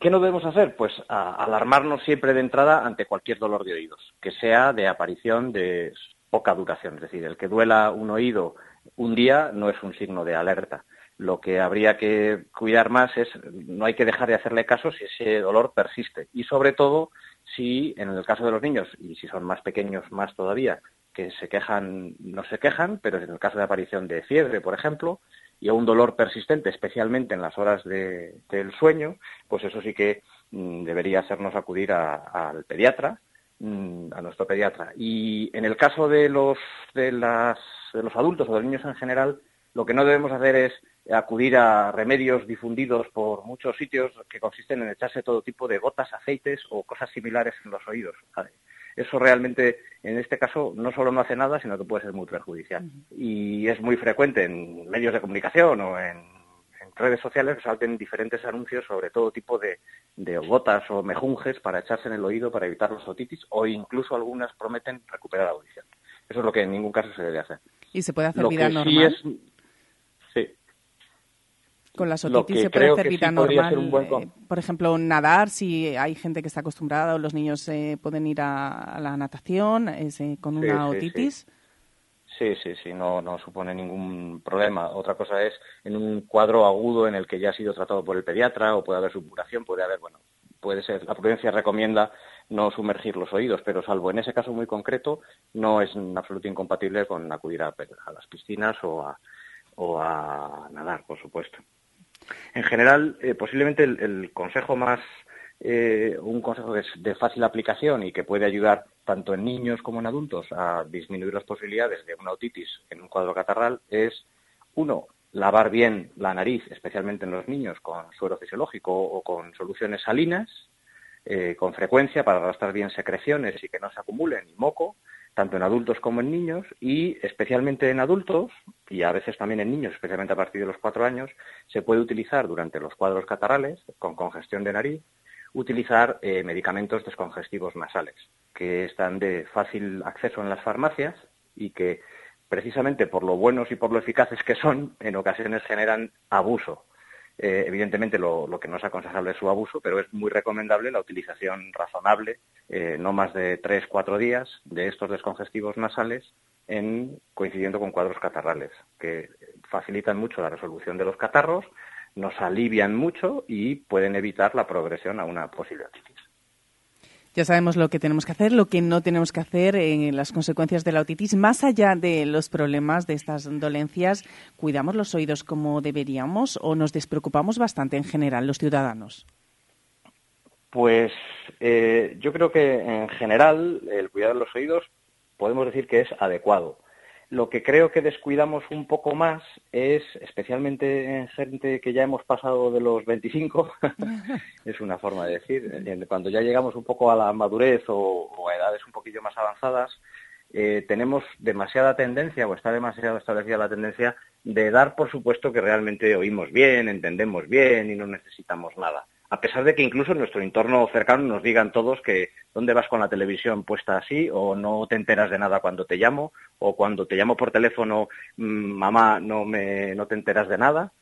¿Qué no debemos hacer? Pues alarmarnos siempre de entrada ante cualquier dolor de oídos, que sea de aparición de poca duración. Es decir, el que duela un oído un día no es un signo de alerta. Lo que habría que cuidar más es, no hay que dejar de hacerle caso si ese dolor persiste. Y sobre todo, si en el caso de los niños, y si son más pequeños más todavía, que se quejan, no se quejan, pero en el caso de aparición de fiebre, por ejemplo, y a un dolor persistente, especialmente en las horas de- del sueño, pues eso sí que mm, debería hacernos acudir al pediatra, mm, a nuestro pediatra. Y en el caso de los, de, las, de los adultos o de los niños en general, lo que no debemos hacer es acudir a remedios difundidos por muchos sitios que consisten en echarse todo tipo de gotas, aceites o cosas similares en los oídos. Eso realmente, en este caso, no solo no hace nada, sino que puede ser muy perjudicial. Y es muy frecuente en medios de comunicación o en, en redes sociales que salten diferentes anuncios sobre todo tipo de, de gotas o mejunjes para echarse en el oído para evitar los otitis o incluso algunas prometen recuperar la audición. Eso es lo que en ningún caso se debe hacer.
¿Y se puede hacer
Lo
vida
que sí
normal?
es-.
Con las otitis se puede hacer
sí
vida
podría
normal.
buen
eh, por ejemplo, nadar, si hay gente que está acostumbrada o los niños eh, pueden ir a, a la natación ese, con
Sí,
una
sí,
otitis.
Sí, sí, sí, no, no supone ningún problema. Otra cosa es en un cuadro agudo en el que ya ha sido tratado por el pediatra o puede haber supuración, puede haber, bueno, puede ser, la prudencia recomienda no sumergir los oídos, pero salvo en ese caso muy concreto, no es en absoluto incompatible con acudir a, a las piscinas o a, o a nadar, por supuesto. En general, eh, posiblemente el, consejo más, eh, un consejo que es de fácil aplicación y que puede ayudar tanto en niños como en adultos a disminuir las posibilidades de una otitis en un cuadro catarral es, uno, lavar bien la nariz, especialmente en los niños, con suero fisiológico o con soluciones salinas, eh, con frecuencia para arrastrar bien secreciones y que no se acumulen y moco, tanto en adultos como en niños, y especialmente en adultos, y a veces también en niños, especialmente a partir de los cuatro años, se puede utilizar durante los cuadros catarrales, con congestión de nariz, utilizar eh, medicamentos descongestivos nasales, que están de fácil acceso en las farmacias y que precisamente por lo buenos y por lo eficaces que son, en ocasiones generan abuso. Eh, evidentemente lo, lo que no es aconsejable es su abuso, pero es muy recomendable la utilización razonable, eh, no más de tres, cuatro días, de estos descongestivos nasales en, coincidiendo con cuadros catarrales, que facilitan mucho la resolución de los catarros, nos alivian mucho y pueden evitar la progresión a una posible otitis.
Ya sabemos lo que tenemos que hacer, lo que no tenemos que hacer en las consecuencias de la otitis. Más allá de los problemas de estas dolencias, ¿cuidamos los oídos como deberíamos o nos despreocupamos bastante en general los ciudadanos?
Pues eh, yo creo que en general el cuidado de los oídos podemos decir que es adecuado. Lo que creo que descuidamos un poco más es, especialmente en gente que ya hemos pasado de los 25, es una forma de decir, cuando ya llegamos un poco a la madurez o, o a edades un poquillo más avanzadas, eh, tenemos demasiada tendencia o está demasiado establecida la tendencia de dar por supuesto que realmente oímos bien, entendemos bien y no necesitamos nada. A pesar de que incluso en nuestro entorno cercano nos digan todos que dónde vas con la televisión puesta así o no te enteras de nada cuando te llamo o cuando te llamo por teléfono mmm, mamá no me no te enteras de nada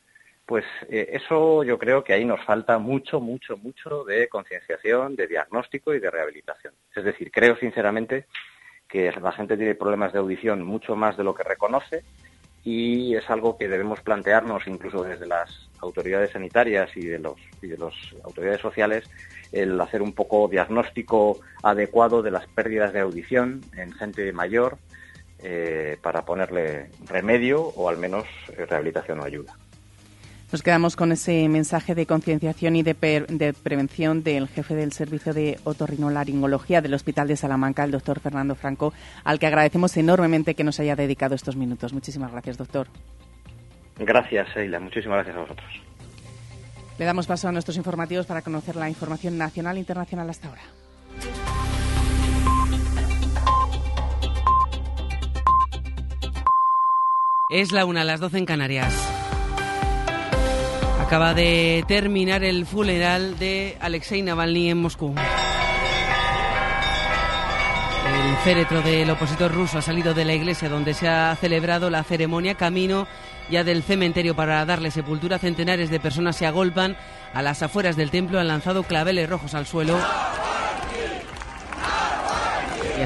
pues eh, eso yo creo que ahí nos falta mucho mucho mucho de concienciación de diagnóstico y de rehabilitación. Es decir creo sinceramente que la gente tiene problemas de audición mucho más de lo que reconoce y es algo que debemos plantearnos incluso desde las autoridades sanitarias y de los y de las autoridades sociales el hacer un poco diagnóstico adecuado de las pérdidas de audición en gente mayor eh, para ponerle remedio o al menos eh, rehabilitación o ayuda.
Nos quedamos con ese mensaje de concienciación y de, de, prevención del jefe del Servicio de Otorrinolaringología del Hospital de Salamanca, el doctor Fernando Franco, al que agradecemos enormemente que nos haya dedicado estos minutos. Muchísimas gracias, doctor.
Gracias, Sheila. Muchísimas gracias a vosotros.
Le damos paso a nuestros informativos para conocer la información nacional e internacional hasta ahora.
Es la una, a las 12 en Canarias. Acaba de terminar el funeral de Alexei Navalny en Moscú. El féretro del opositor ruso ha salido de la iglesia donde se ha celebrado la ceremonia camino ya del cementerio para darle sepultura. Centenares de personas se agolpan a las afueras del templo, han lanzado claveles rojos al suelo.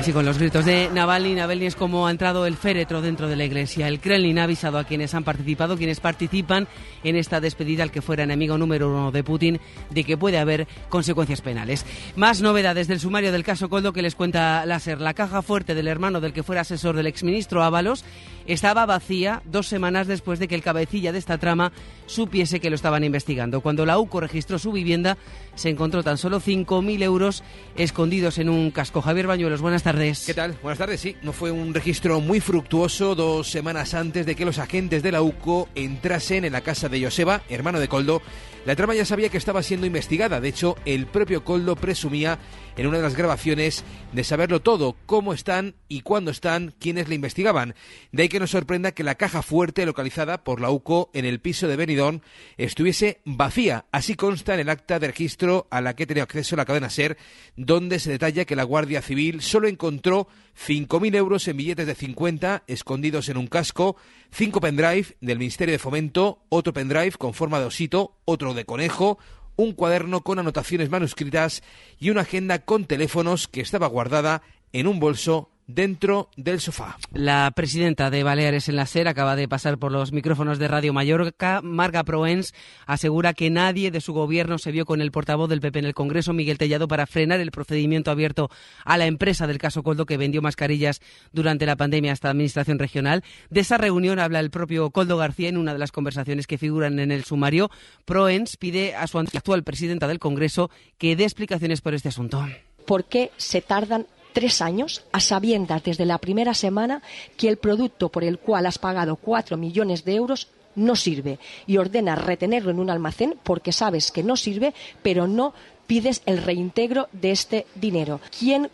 Así con los gritos de Navalny, Navalny es como ha entrado el féretro dentro de la iglesia. El Kremlin ha avisado a quienes han participado, quienes participan en esta despedida al que fuera enemigo número uno de Putin, de que puede haber consecuencias penales. Más novedades del sumario del caso Coldo que les cuenta Láser. La caja fuerte del hermano del que fuera asesor del exministro Ábalos estaba vacía dos semanas después de que el cabecilla de esta trama supiese que lo estaban investigando. Cuando la UCO registró su vivienda, se encontró tan solo 5.000 euros escondidos en un casco. Javier Bañuelos, buenas tardes.
¿Qué tal? Buenas tardes, sí. No fue un registro muy fructuoso dos semanas antes de que los agentes de la UCO entrasen en la casa de Joseba, hermano de Coldo. La trama ya sabía que estaba siendo investigada. De hecho, el propio Coldo presumía en una de las grabaciones de saberlo todo, cómo están y cuándo están, quienes le investigaban. De ahí que nos sorprenda que la caja fuerte localizada por la UCO en el piso de Benidorm estuviese vacía. Así consta en el acta de registro a la que tenía acceso la cadena SER, donde se detalla que la Guardia Civil solo encontró 5.000 euros en billetes de 50 escondidos en un casco, cinco pendrive del Ministerio de Fomento, otro pendrive con forma de osito, otro de conejo, un cuaderno con anotaciones manuscritas y una agenda con teléfonos que estaba guardada en un bolso dentro del sofá.
La presidenta de Baleares en la SER acaba de pasar por los micrófonos de Radio Mallorca. Marga Proens asegura que nadie de su gobierno se vio con el portavoz del PP en el Congreso, Miguel Tellado, para frenar el procedimiento abierto a la empresa del caso Coldo que vendió mascarillas durante la pandemia a esta administración regional. De esa reunión habla el propio Coldo García en una de las conversaciones que figuran en el sumario. Proens pide a su actual presidenta del Congreso que dé explicaciones por este asunto.
¿Por qué se tardan tres años a sabiendas desde la primera semana que el producto por el cual has pagado cuatro millones de euros no sirve y ordenas retenerlo en un almacén porque sabes que no sirve, pero no pides el reintegro de este dinero. ¿Quién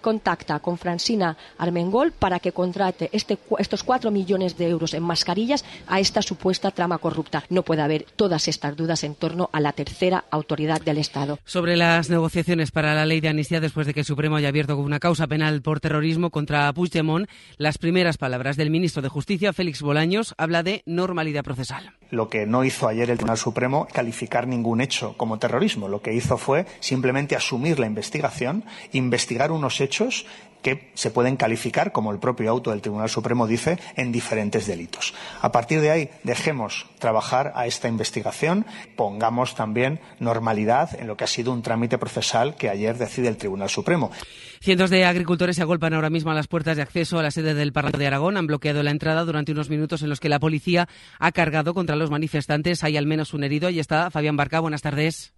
contacta con Francina Armengol para que contrate este estos cuatro millones de euros en mascarillas a esta supuesta trama corrupta? No puede haber todas estas dudas en torno a la tercera autoridad del Estado.
Sobre las negociaciones para la ley de amnistía después de que el Supremo haya abierto una causa penal por terrorismo contra Puigdemont, las primeras palabras del ministro de Justicia, Félix Bolaños, habla de normalidad procesal.
Lo que no hizo ayer el Tribunal Supremo calificar ningún hecho como terrorismo. Lo que hizo fue simplemente asumir la investigación, investigar unos hechos que se pueden calificar, como el propio auto del Tribunal Supremo dice, en diferentes delitos. A partir de ahí, dejemos trabajar a esta investigación, pongamos también normalidad en lo que ha sido un trámite procesal que ayer decide el Tribunal Supremo.
Cientos de agricultores se agolpan ahora mismo a las puertas de acceso a la sede del Parlamento de Aragón. Han bloqueado la entrada durante unos minutos en los que la policía ha cargado contra los manifestantes. Hay al menos un herido. Y está Fabián Barca. Buenas tardes.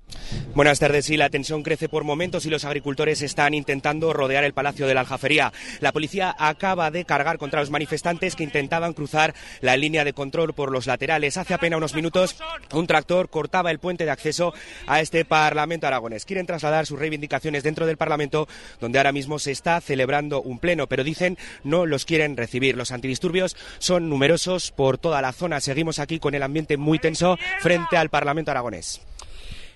Buenas tardes. Sí, la tensión crece por momentos y los agricultores están intentando rodear el Palacio de la Aljafería. La policía acaba de cargar contra los manifestantes que intentaban cruzar la línea de control por los laterales. Hace apenas unos minutos un tractor cortaba el puente de acceso a este Parlamento aragonés. Quieren trasladar sus reivindicaciones dentro del Parlamento, donde ahora mismo se está celebrando un pleno, pero dicen no los quieren recibir. Los antidisturbios son numerosos por toda la zona. Seguimos aquí con el ambiente muy tenso frente al Parlamento aragonés.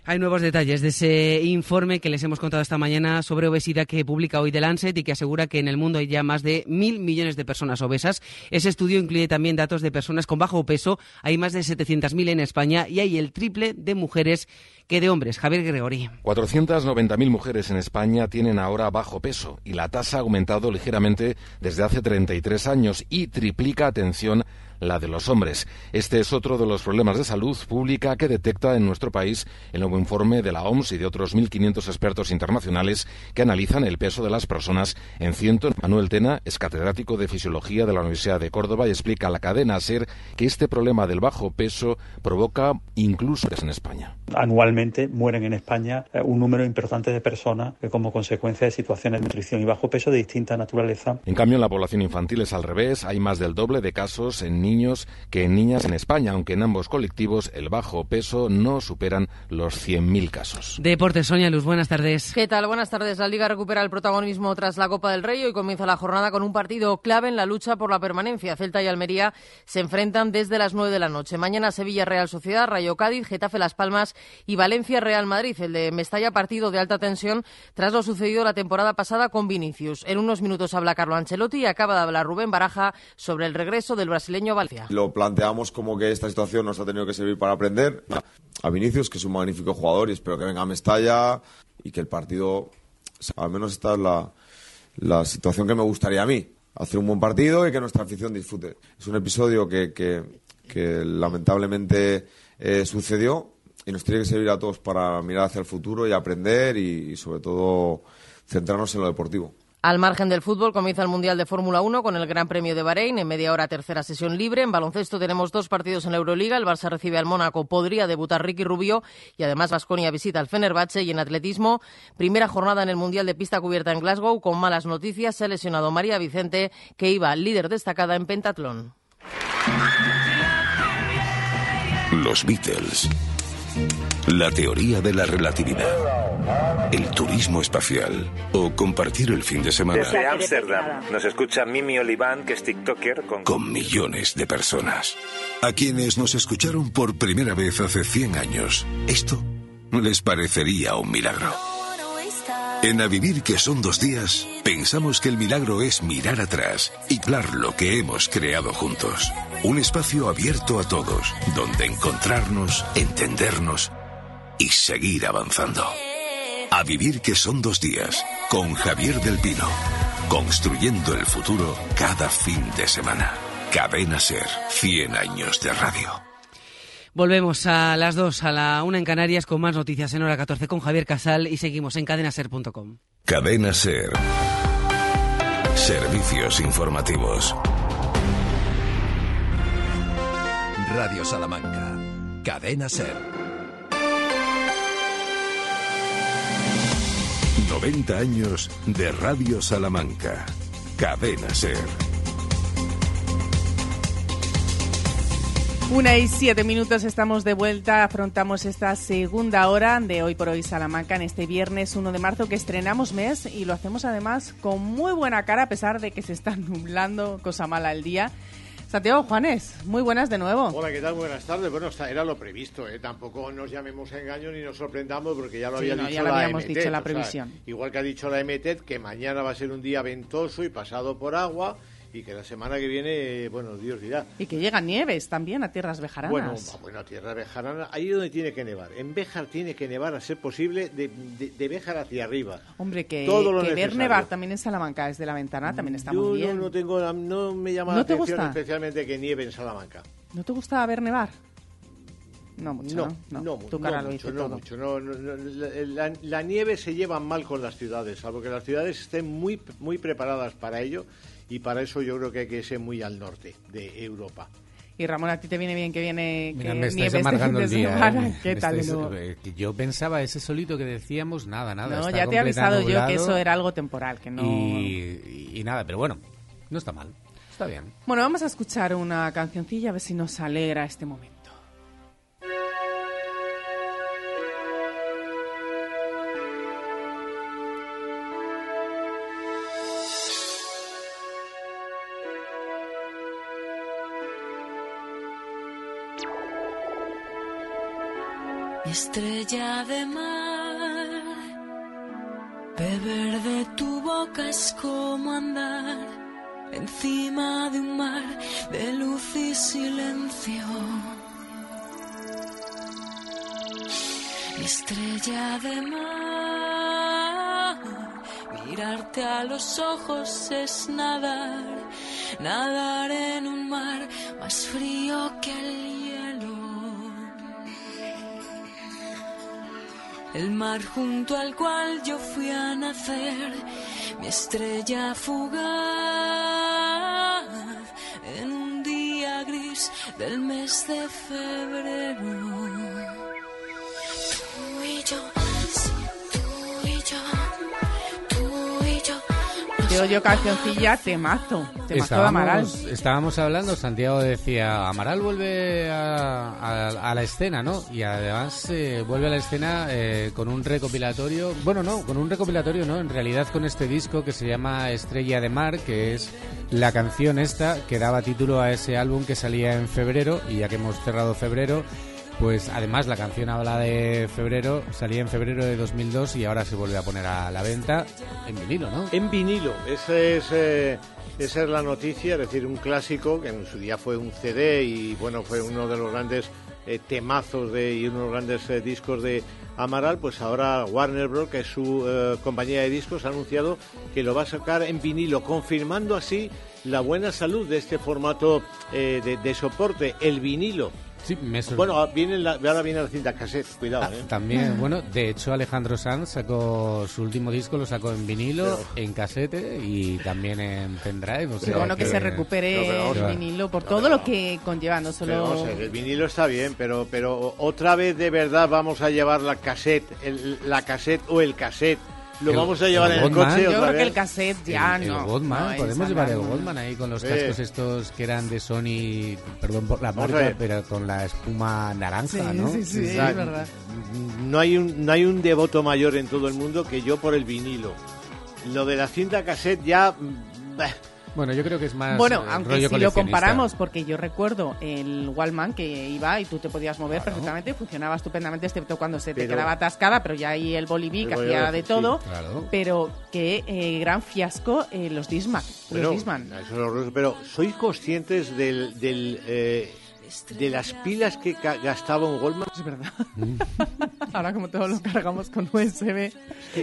Hay nuevos detalles de ese informe que les hemos contado esta mañana sobre obesidad que publica hoy The Lancet y que asegura que en el mundo hay ya más de mil millones de personas obesas. Ese estudio incluye también datos de personas con bajo peso. Hay más de 700.000 en España y hay el triple de mujeres que de hombres. Javier Gregori.
490.000 mujeres en España tienen ahora bajo peso y la tasa ha aumentado ligeramente desde hace 33 años y triplica, atención, la de los hombres. Este es otro de los problemas de salud pública que detecta en nuestro país el nuevo informe de la OMS y de otros 1.500 expertos internacionales que analizan el peso de las personas en ciento. Manuel Tena es catedrático de Fisiología de la Universidad de Córdoba y explica a la cadena SER que este problema del bajo peso provoca incluso en España.
Anualmente mueren en España eh, un número importante de personas que como consecuencia de situaciones de nutrición y bajo peso de distinta naturaleza.
En cambio, en la población infantil es al revés. Hay más del doble de casos en niños que en niñas en España, aunque en ambos colectivos el bajo peso no superan los 100.000 casos.
Deportes, Sonia Luz, buenas tardes.
¿Qué tal? Buenas tardes. La Liga recupera el protagonismo tras la Copa del Rey. y comienza la jornada con un partido clave en la lucha por la permanencia. Celta y Almería se enfrentan desde las 9 de la noche. Mañana Sevilla Real Sociedad, Rayo Cádiz, Getafe Las Palmas y Valencia Real Madrid. El de Mestalla partido de alta tensión tras lo sucedido la temporada pasada con Vinicius. En unos minutos habla Carlo Ancelotti y acaba de hablar Rubén Baraja sobre el regreso del brasileño a Valencia.
Lo planteamos como que esta situación nos ha tenido que servir para aprender. A Vinicius, que es un magnífico jugador y espero que venga a Mestalla y que el partido, al menos esta es la, situación que me gustaría a mí. Hacer un buen partido y que nuestra afición disfrute. Es un episodio que lamentablemente eh, sucedió y nos tiene que servir a todos para mirar hacia el futuro y aprender y, y sobre todo centrarnos en lo deportivo.
Al margen del fútbol comienza el Mundial de Fórmula 1 con el Gran Premio de Bahrein. En media hora tercera sesión libre. En baloncesto tenemos dos partidos en la Euroliga. El Barça recibe al Mónaco. Podría debutar Ricky Rubio y además Vasconia visita al Fenerbahce. Y en atletismo, primera jornada en el Mundial de pista cubierta en Glasgow con malas noticias. Se ha lesionado María Vicente que iba líder destacada en pentatlón.
Los Beatles. La teoría de la relatividad. El turismo espacial. O compartir el fin de semana.
Desde Ámsterdam nos escucha Mimi Oliván, que es TikToker con...
con millones de personas. A quienes nos escucharon por primera vez hace 100 años, esto les parecería un milagro. En A Vivir que son dos días, pensamos que el milagro es mirar atrás y hablar lo que hemos creado juntos. Un espacio abierto a todos, donde encontrarnos, entendernos y seguir avanzando. A Vivir que son dos días, con Javier del Pino. Construyendo el futuro cada fin de semana. Cadena Ser, 100 años de radio.
Volvemos a las 2, a la 1 en Canarias, con más noticias en hora 14 con Javier Casal y seguimos en cadenaser.com.
Cadena Ser. Servicios informativos.
Radio Salamanca. Cadena Ser.
90 años de Radio Salamanca. Cadena Ser.
Una y siete minutos estamos de vuelta, afrontamos esta segunda hora de Hoy por Hoy Salamanca en este viernes 1 de marzo que estrenamos mes y lo hacemos además con muy buena cara a pesar de que se está nublando, cosa mala el día. Santiago Juanes, muy buenas de nuevo.
Hola, ¿qué tal? Buenas tardes. Bueno, era lo previsto, ¿eh? Tampoco nos llamemos a engaño ni nos sorprendamos porque ya lo
Sí,
había
no,
dicho
ya lo
la
habíamos dicho la
o sea,
previsión.
igual que ha dicho la EMETET que mañana va a ser un día ventoso y pasado por agua y que la semana que viene, bueno, Dios dirá.
Y que llegan nieves también a tierras bejaranas.
Bueno, bueno, a Tierra Bejarana, ahí es donde tiene que nevar. En Béjar tiene que nevar a ser posible de, de, de Béjar hacia arriba.
Hombre, que,
Todo lo
que ver nevar también en Salamanca desde la ventana también está
Yo
muy
no,
bien.
no tengo, no me llama
¿No
la
te
atención
gusta?
especialmente que nieve en Salamanca.
¿No te gusta ver nevar? No mucho, ¿no?
No, no, mu-
Tu cara
no
lo
mucho,
dice
no
todo.
mucho. No, no, no, la, la- la nieve se lleva mal con las ciudades, salvo que las ciudades estén muy, muy preparadas para ello y para eso yo creo que hay que ser muy al norte de Europa.
Y Ramón, ¿a ti te viene bien que viene
Mira,
que
me estáis
nieve este
amargando el día. ¿eh?
¿Qué tal?
estáis- eh, yo pensaba ese solito que decíamos, nada, nada.
No, ya te he avisado yo que eso era algo temporal, que no...
Y, y nada, pero bueno, no está mal. Está bien.
Bueno, vamos a escuchar una cancioncilla a ver si nos alegra este momento.
Estrella de mar, beber de tu boca es como andar encima de un mar de luz y silencio. Estrella de mar, mirarte a los ojos es nadar, nadar en un mar más frío que el hielo. El mar junto al cual yo fui a nacer, mi estrella fugaz, en un día gris del mes de febrero.
Te odio cancioncilla, de Amaral.
Estábamos, estábamos hablando, Santiago decía, Amaral vuelve a, a- a la escena, ¿no? Y además eh, vuelve a la escena eh, con un recopilatorio, bueno, no, con un recopilatorio, ¿no? En realidad con este disco que se llama Estrella de Mar, que es la canción esta que daba título a ese álbum que salía en febrero, y ya que hemos cerrado febrero, pues además la canción habla de febrero, salía en febrero de 2002 y ahora se vuelve a poner a la venta en vinilo, ¿no?
En vinilo, esa es, eh, esa es la noticia, es decir, un clásico que en su día fue un CD y bueno, fue uno de los grandes eh, temazos de, y uno de los grandes eh, discos de Amaral, pues ahora Warner Bros., que es su eh, compañía de discos, ha anunciado que lo va a sacar en vinilo, confirmando así la buena salud de este formato eh, de, de soporte, el vinilo.
Sí, me sor-
Bueno, ah, viene la- ahora viene la cinta cassette, cuidado, ¿eh?
También, bueno, de hecho Alejandro Sanz sacó su último disco, lo sacó en vinilo, en casete y también en pendrive. O sea
bueno que se recupere
pero-
el vinilo por todo lo que conlleva, no solo...
el vinilo está bien, pero, pero otra vez de verdad vamos a llevar la cassette, el- la cassette o el cassette. Lo
El-
vamos a llevar
el
en el coche
Yo
otra
creo que el cassette ya
el,
no.
el Goldman,
no,
podemos llevar el
no.
Goldman ahí con los
Sí.
cascos estos que eran de Sony, perdón por la marca, pero con la espuma naranja,
Sí,
¿no?
sí, sí,
sea,
es verdad.
No hay, un, no hay un devoto mayor en todo el mundo que yo por el vinilo. Lo de la cinta cassette ya... mm, bah,
Bueno, yo creo que es más
Bueno,
eh,
aunque
rollo
si lo comparamos, porque yo recuerdo el Wallman que iba y tú te podías mover perfectamente, funcionaba estupendamente, excepto cuando se te quedaba atascada, pero ya ahí el boliví que hacía de
sí,
todo.
claro.
Pero qué eh, gran fiasco eh, los Disman.
Bueno,
los Disman.
eso es horroroso, pero ¿sois conscientes del, del, eh, de las pilas que gastaba un Goldman?
Es verdad. Ahora como todo lo cargamos con USB,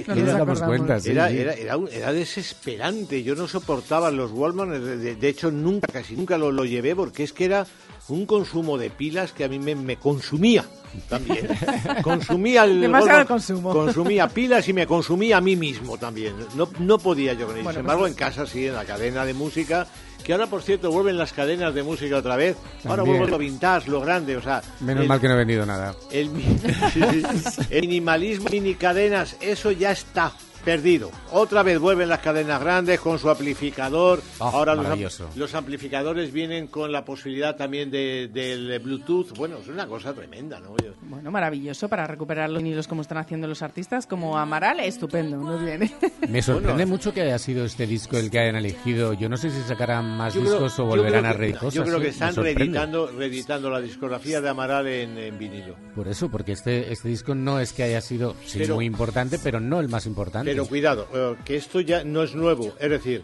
no nos
damos cuenta, sí,
era,
sí.
Era, era, un- era desesperante. Yo no soportaba los Wallman. De, de- de hecho, nunca, casi nunca lo, lo llevé porque es que era un consumo de pilas que a mí me, me consumía también. consumía el
Demasiado consumo.
Consumía pilas y me consumía a mí mismo también. No, no podía yo con ello.
Bueno,
Sin embargo,
pues-
en casa sí, en la cadena de música. Que ahora, por cierto, vuelven las cadenas de música otra vez. Ahora vuelve lo vintage, lo grande. O sea,
Menos
el-
mal que no he vendido nada.
el. El minimalismo, mini cadenas, eso ya está perdido. Otra vez vuelven las cadenas grandes con su amplificador.
Oh,
Ahora los, am- los amplificadores vienen con la posibilidad también de, del Bluetooth. Bueno, es una cosa tremenda, ¿no? Yo-
Bueno, maravilloso para recuperar los vinilos como están haciendo los artistas, como Amaral, estupendo, nos viene.
Me sorprende
Bueno.
mucho que haya sido este disco el que hayan elegido. Yo no sé si sacarán más
creo-
discos o volverán a reeditar cosas.
Yo creo que
¿eh?
Están reeditando, reeditando la discografía de Amaral en, en vinilo.
Por eso, porque este, este disco no es que haya sido sí,
Pero-
muy importante, pero no el más importante.
Pero cuidado, eh, que esto ya no es nuevo. Es decir,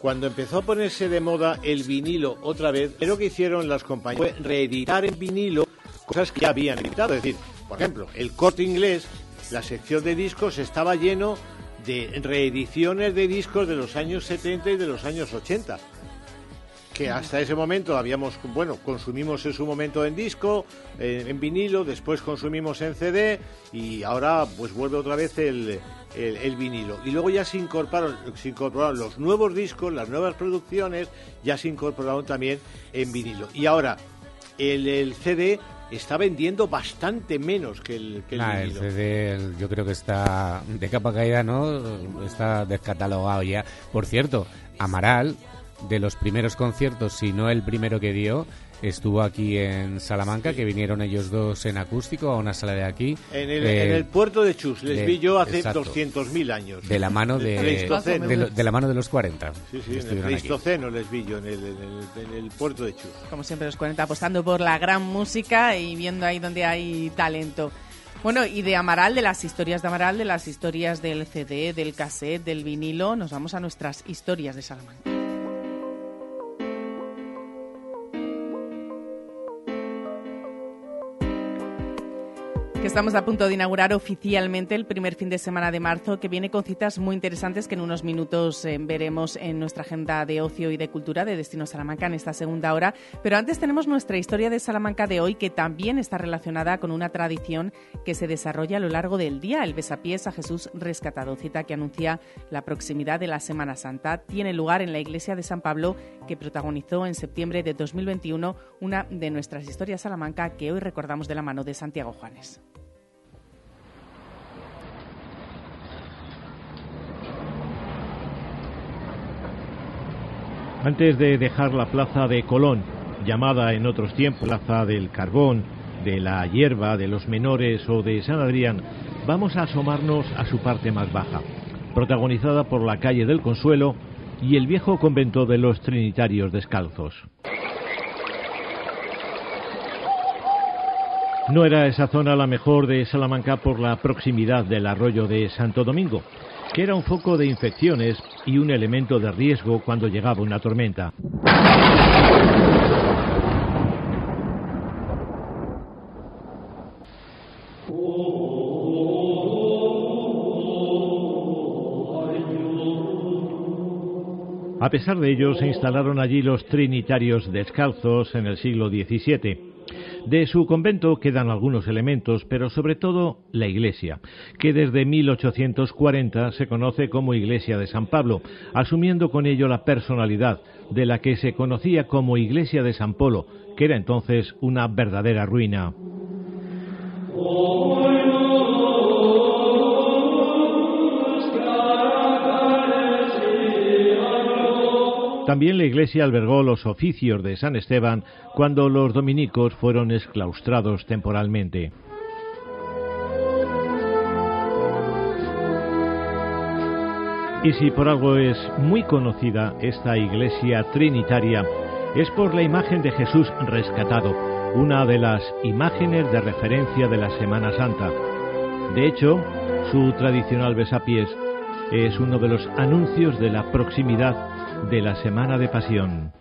cuando empezó a ponerse de moda el vinilo otra vez, lo que hicieron las compañías fue reeditar en vinilo cosas que ya habían editado. Es decir, por ejemplo, el corte inglés, la sección de discos estaba lleno de reediciones de discos de los años 70 y de los años 80 que hasta ese momento habíamos, bueno, consumimos en su momento en disco, eh, en vinilo, después consumimos en CD y ahora pues vuelve otra vez el, el, el vinilo. Y luego ya se incorporaron, se incorporaron los nuevos discos, las nuevas producciones, ya se incorporaron también en vinilo. Y ahora el, el CD está vendiendo bastante menos que el, que el
Nah, el
vinilo.
CD el- yo creo que está de capa caída, ¿no? Está descatalogado ya. Por cierto, Amaral, de los primeros conciertos, si no el primero que dio, estuvo aquí en Salamanca, que vinieron ellos dos en acústico a una sala de aquí.
En el,
Eh,
en el puerto de Chus, les
de-
vi yo hace
exacto.
200.000 años.
De la mano de,
Pleistoceno.
de, lo- de la mano de los 40.
Sí, sí, en el
Estuvieron aquí.
Pleistoceno les vi yo, en el, en el- en el puerto de Chus.
Como siempre, los 40 apostando por la gran música y viendo ahí donde hay talento. Bueno, y de Amaral, de las historias de Amaral, de las historias del CD, del cassette, del vinilo, nos vamos a nuestras historias de Salamanca. Que estamos a punto de inaugurar oficialmente el primer fin de semana de marzo, que viene con citas muy interesantes que en unos minutos eh, veremos en nuestra agenda de ocio y de cultura de Destino Salamanca en esta segunda hora. Pero antes tenemos nuestra historia de Salamanca de hoy, que también está relacionada con una tradición que se desarrolla a lo largo del día, el besapiés a Jesús rescatado, cita que anuncia la proximidad de la Semana Santa. Tiene lugar en la iglesia de San Pablo, que protagonizó en septiembre de 2021 una de nuestras historias Salamanca que hoy recordamos de la mano de Santiago Juanes.
Antes de dejar la plaza de Colón, llamada en otros tiempos Plaza del Carbón, de la Hierba, de los Menores o de San Adrián, vamos a asomarnos a su parte más baja, protagonizada por la calle del Consuelo y el viejo convento de los Trinitarios Descalzos. No era esa zona la mejor de Salamanca por la proximidad del arroyo de Santo Domingo, que era un foco de infecciones y un elemento de riesgo cuando llegaba una tormenta. A pesar de ello, se instalaron allí los trinitarios descalzos en el siglo XVII. De su convento quedan algunos elementos, pero sobre todo la iglesia, que desde 1840 se conoce como Iglesia de San Pablo, asumiendo con ello la personalidad de la que se conocía como Iglesia de San Polo, que era entonces una verdadera ruina. También la iglesia albergó los oficios de San Esteban cuando los dominicos fueron exclaustrados temporalmente. Y si por algo es muy conocida esta iglesia trinitaria, es por la imagen de Jesús rescatado, una de las imágenes de referencia de la Semana Santa. De hecho, su tradicional besapiés es uno de los anuncios de la proximidad de la Semana de Pasión.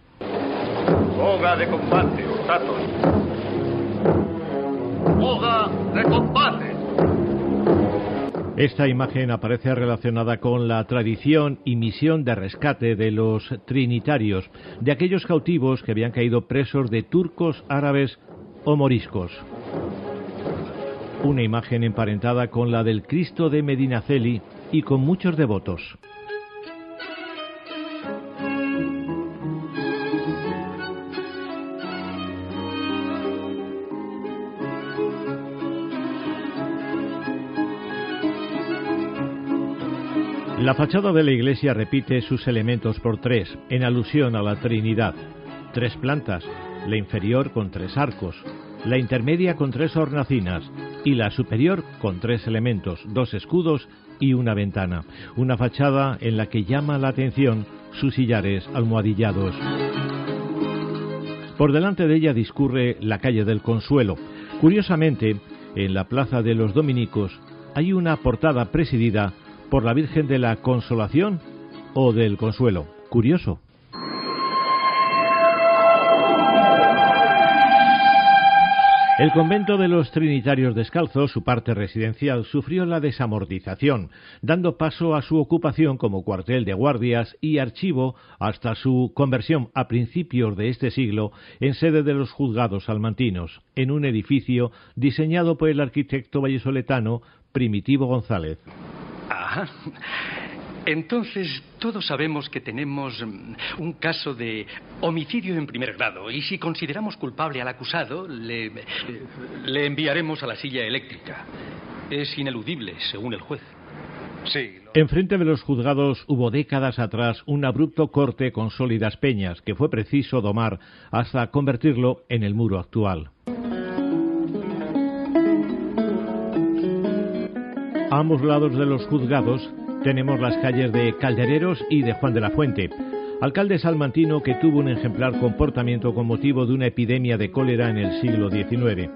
Boga de combate. Boga de combate.
Esta imagen aparece relacionada con la tradición y misión de rescate de los trinitarios, de aquellos cautivos que habían caído presos de turcos, árabes o moriscos. Una imagen emparentada con la del Cristo de Medinaceli y con muchos devotos. La fachada de la iglesia repite sus elementos por tres, en alusión a la Trinidad. Tres plantas, la inferior con tres arcos, la intermedia con tres hornacinas y la superior con tres elementos, dos escudos y una ventana. Una fachada en la que llama la atención sus sillares almohadillados. Por delante de ella discurre la calle del Consuelo. Curiosamente, en la plaza de los Dominicos hay una portada presidida por la Virgen de la Consolación o del Consuelo. Curioso. El convento de los Trinitarios Descalzos, su parte residencial, sufrió la desamortización, dando paso a su ocupación como cuartel de guardias y archivo hasta su conversión a principios de este siglo en sede de los juzgados salmantinos, en un edificio diseñado por el arquitecto vallesoletano Primitivo González.
Entonces todos sabemos que tenemos mm, un caso de homicidio en primer grado y si consideramos culpable al acusado, le, le enviaremos a la silla eléctrica. Es ineludible, según el juez. Sí.
Enfrente de los juzgados hubo décadas atrás un abrupto corte con sólidas peñas que fue preciso domar hasta convertirlo en el muro actual. A ambos lados de los juzgados tenemos las calles de Caldereros y de Juan de la Fuente, alcalde salmantino que tuvo un ejemplar comportamiento con motivo de una epidemia de cólera en el siglo XIX.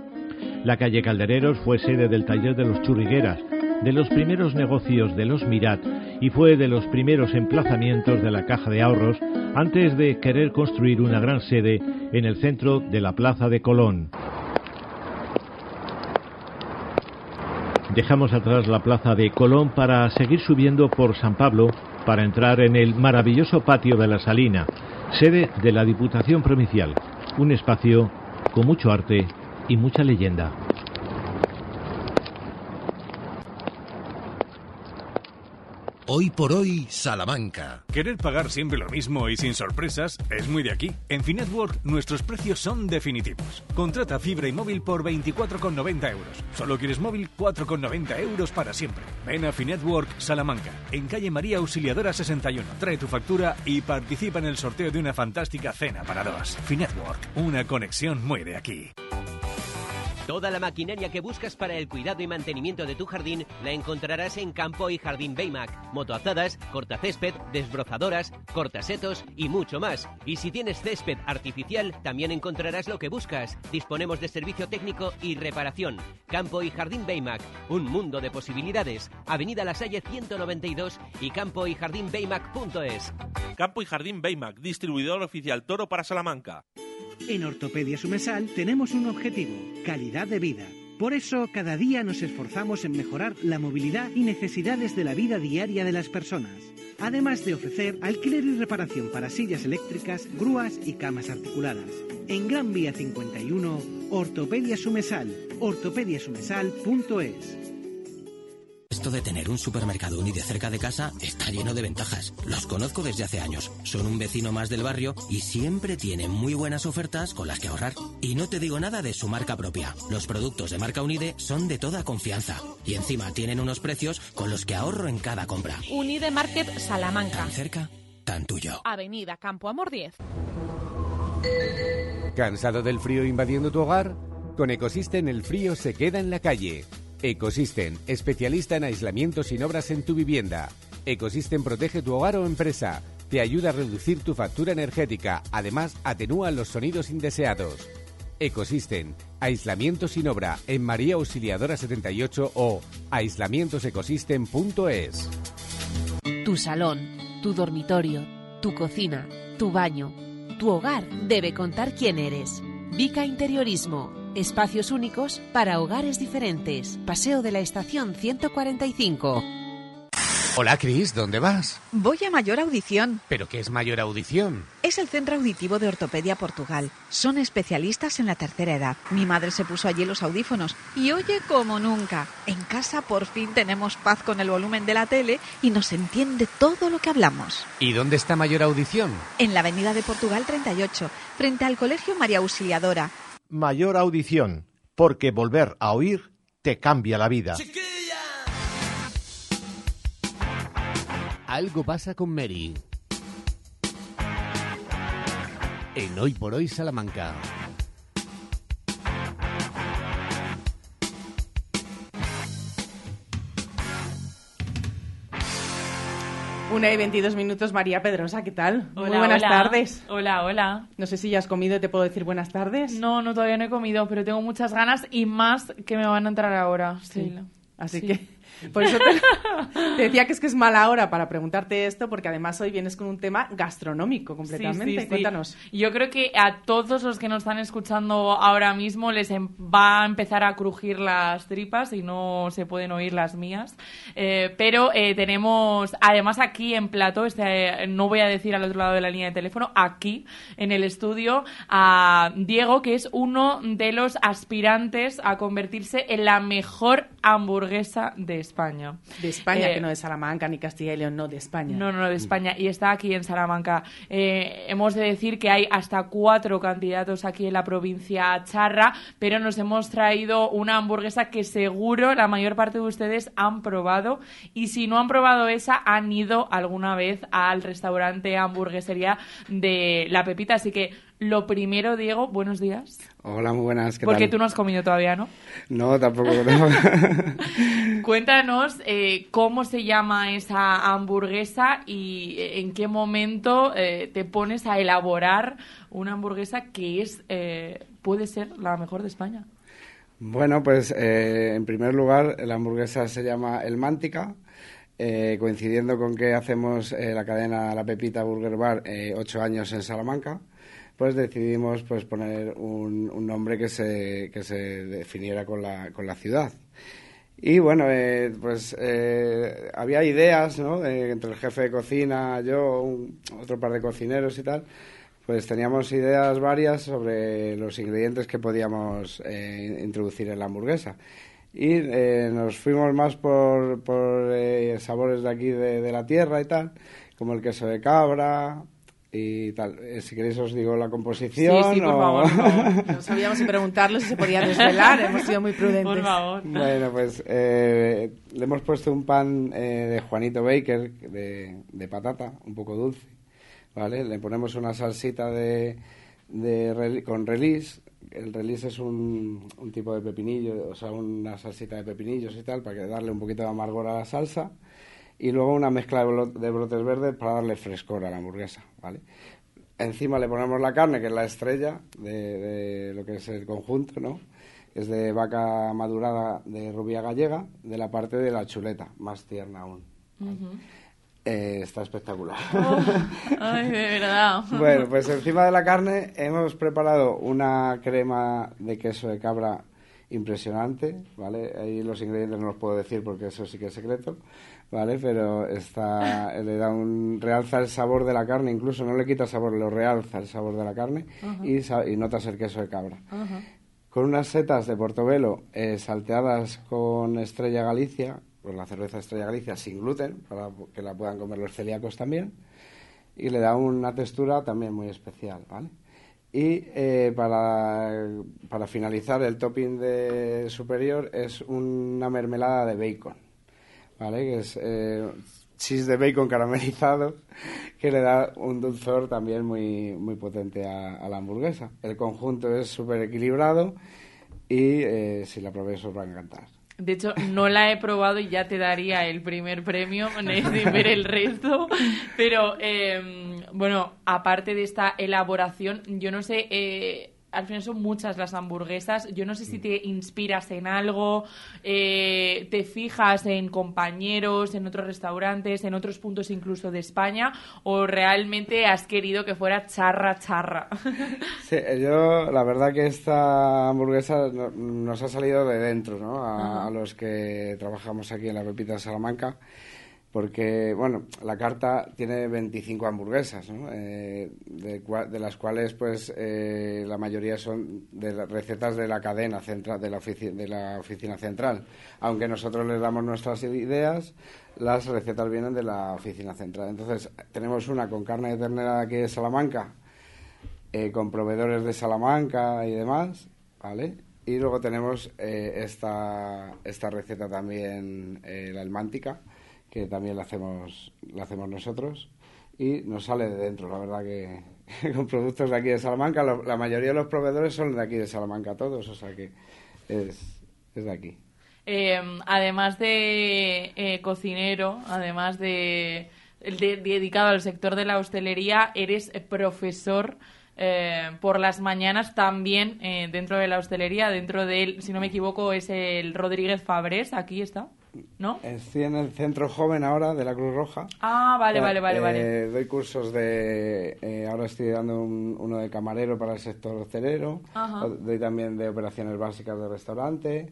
La calle Caldereros fue sede del taller de los churrigueras, de los primeros negocios de los Mirat y fue de los primeros emplazamientos de la Caja de Ahorros antes de querer construir una gran sede en el centro de la Plaza de Colón. Dejamos atrás la plaza de Colón para seguir subiendo por San Pablo para entrar en el maravilloso patio de la Salina, sede de la Diputación Provincial, un espacio con mucho arte y mucha leyenda.
Hoy por hoy, Salamanca.
Querer pagar siempre lo mismo y sin sorpresas es muy de aquí. En Finetwork nuestros precios son definitivos. Contrata fibra y móvil por 24,90 euros. Solo quieres móvil 4,90 euros para siempre. Ven a Finetwork Salamanca, en calle María Auxiliadora 61. Trae tu factura y participa en el sorteo de una fantástica cena para dos. Finetwork, una conexión muy de aquí.
Toda la maquinaria que buscas para el cuidado y mantenimiento de tu jardín la encontrarás en Campo y Jardín Baymac. Motoazadas, cortacésped, desbrozadoras, cortasetos y mucho más. Y si tienes césped artificial, también encontrarás lo que buscas. Disponemos de servicio técnico y reparación. Campo y Jardín Baymac, un mundo de posibilidades. Avenida La Salle 192 y campo y jardín Baymac.es.
Campo y Jardín Baymac, distribuidor oficial Toro para Salamanca.
En Ortopedia Sumesal tenemos un objetivo, calidad de vida. Por eso, cada día nos esforzamos en mejorar la movilidad y necesidades de la vida diaria de las personas. Además de ofrecer alquiler y reparación para sillas eléctricas, grúas y camas articuladas. En Gran Vía 51, Ortopedia Sumesal, ortopediasumesal.es.
Esto de tener un supermercado Unide cerca de casa está lleno de ventajas. Los conozco desde hace años. Son un vecino más del barrio y siempre tienen muy buenas ofertas con las que ahorrar. Y no te digo nada de su marca propia. Los productos de marca Unide son de toda confianza. Y encima tienen unos precios con los que ahorro en cada compra.
Unide Market Salamanca.
Tan cerca, tan tuyo.
Avenida Campo Amor 10.
¿Cansado del frío invadiendo tu hogar? Con Ecosystem el frío se queda en la calle. Ecosystem, especialista en aislamiento sin obras en tu vivienda. Ecosystem protege tu hogar o empresa. Te ayuda a reducir tu factura energética. Además, atenúa los sonidos indeseados. Ecosystem, aislamiento sin obra en María Auxiliadora 78 o aislamientosecosystem.es.
Tu salón, tu dormitorio, tu cocina, tu baño, tu hogar debe contar quién eres. Vica Interiorismo. Espacios únicos para hogares diferentes. Paseo de la Estación 145.
Hola, Cris, ¿dónde vas?
Voy a Mayor Audición.
¿Pero qué es Mayor Audición?
Es el Centro Auditivo de Ortopedia Portugal. Son especialistas en la tercera edad. Mi madre se puso allí los audífonos y oye como nunca. En casa por fin tenemos paz con el volumen de la tele y nos entiende todo lo que hablamos.
¿Y dónde está Mayor Audición?
En la Avenida de Portugal 38, frente al Colegio María Auxiliadora.
Mayor audición, porque volver a oír te cambia la vida.
Algo pasa con Mary. En Hoy por Hoy Salamanca.
Una y 22 minutos, María Pedrosa, ¿qué tal?
Hola,
Muy buenas
hola.
tardes.
Hola, hola.
No sé si ya has comido te puedo decir buenas tardes.
No, no, todavía no he comido, pero tengo muchas ganas y más que me van a entrar ahora.
Sí.
Sí.
Así
Sí.
que por eso te, te decía que es que es mala hora para preguntarte esto, porque además hoy vienes con un tema gastronómico completamente.
Sí, sí, sí.
Cuéntanos.
Yo creo que a todos los que nos están escuchando ahora mismo les em- va a empezar a crujir las tripas y no se pueden oír las mías. Eh, pero eh, tenemos, además aquí en plato, este, eh, no voy a decir al otro lado de la línea de teléfono, aquí en el estudio, a Diego, que es uno de los aspirantes a convertirse en la mejor hamburguesa de España.
De España,
Eh,
que no de Salamanca ni Castilla y León, no, de España.
no, no, no, de España. Y está aquí en Salamanca. Eh, hemos de decir que hay hasta cuatro candidatos aquí en la provincia charra, pero nos hemos traído una hamburguesa que seguro la mayor parte de ustedes han probado. Y si no han probado esa, han ido alguna vez al restaurante hamburguesería de La Pepita. Así que lo primero, Diego, buenos días.
Hola, muy buenas. ¿qué
Porque
tal?
tú no has comido todavía, ¿no?
No, tampoco. no.
Cuéntanos eh, cómo se llama esa hamburguesa y eh, en qué momento eh, te pones a elaborar una hamburguesa que es eh, puede ser la mejor de España.
bueno, pues eh, en primer lugar, la hamburguesa se llama El Mántica. coincidiendo con que hacemos la cadena La Pepita Burger Bar ocho años en Salamanca, pues decidimos pues poner un, nombre que se, que se definiera con la, con la ciudad. Y bueno, eh, pues eh, había ideas, ¿no? Entre el jefe de cocina, yo, otro par de cocineros y tal, pues teníamos ideas varias sobre los ingredientes que podíamos eh, introducir en la hamburguesa. Y nos fuimos más por, por sabores de aquí de, de la tierra y tal, como el queso de cabra, y tal. Eh, si queréis os digo la composición.
Sí, sí, por
o-
favor. No, no sabíamos si preguntarlo, si se podía desvelar. Hemos sido muy prudentes.
Por favor.
Bueno, pues eh, le hemos puesto un pan eh, de Juanito Baker, de, de patata, un poco dulce, ¿vale? Le ponemos una salsita de, de con release. El release es un, un tipo de pepinillo, o sea, una salsita de pepinillos y tal, para que darle un poquito de amargor a la salsa. Y luego una mezcla de, brotes verdes para darle frescor a la hamburguesa, ¿vale? Encima le ponemos la carne, que es la estrella de, de lo que es el conjunto, ¿no? Es de vaca madurada de rubia gallega, de la parte de la chuleta, más tierna aún. Eh, está espectacular.
Ay, de verdad.
bueno, pues encima de la carne hemos preparado una crema de queso de cabra impresionante, ¿vale? Ahí los ingredientes no los puedo decir porque eso sí que es secreto, ¿vale? Pero está, le da un, realza el sabor de la carne, incluso no le quita sabor, lo realza el sabor de la carne y, y notas el queso de cabra. Con unas setas de Portobelo eh, salteadas con Estrella Galicia, con la cerveza Estrella Galicia sin gluten, para que la puedan comer los celíacos también. Y le da una textura también muy especial, ¿vale? Y eh, para, para finalizar, el topping de superior es una mermelada de bacon, ¿vale? Que es eh, cheese de bacon caramelizado, que le da un dulzor también muy, muy potente a, a la hamburguesa. El conjunto es súper equilibrado y eh, si la probéis os va a encantar.
De hecho, no la he probado y ya te daría el primer premio sin ver el resto. Pero, eh, bueno, aparte de esta elaboración, yo no sé, eh, al final son muchas las hamburguesas. Yo no sé si te inspiras en algo, eh, te fijas en compañeros, en otros restaurantes, en otros puntos incluso de España, o realmente has querido que fuera charra, charra.
Sí, yo la verdad que esta hamburguesa no- nos ha salido de dentro, ¿no? A, a los que trabajamos aquí en la Pepita de Salamanca, porque, bueno, la carta tiene 25 hamburguesas, ¿no? Eh, de, las cuales, pues, eh, la mayoría son de recetas de la cadena central, de la, de la oficina central. Aunque nosotros les damos nuestras ideas, las recetas vienen de la oficina central. Entonces, tenemos una con carne de ternera de aquí de Salamanca, eh, con proveedores de Salamanca y demás, ¿vale? Y luego tenemos eh, esta, esta receta también, la almántica, que también la hacemos, la hacemos nosotros y nos sale de dentro, la verdad que con productos de aquí de Salamanca, lo- la mayoría de los proveedores son de aquí de Salamanca todos, o sea que es, es de aquí.
Eh, además de eh, cocinero, además de, de- dedicado al sector de la hostelería, eres profesor eh, por las mañanas también eh, dentro de la hostelería, dentro del, si no me equivoco, es el Rodríguez Fabrés, aquí está, ¿no?
Estoy en el centro joven ahora de la Cruz Roja.
Ah, vale, vale, vale,
Eh,
vale.
Doy cursos de. eh, ahora estoy dando un- uno de camarero para el sector hostelero.
Ajá.
Doy también de operaciones básicas de restaurante,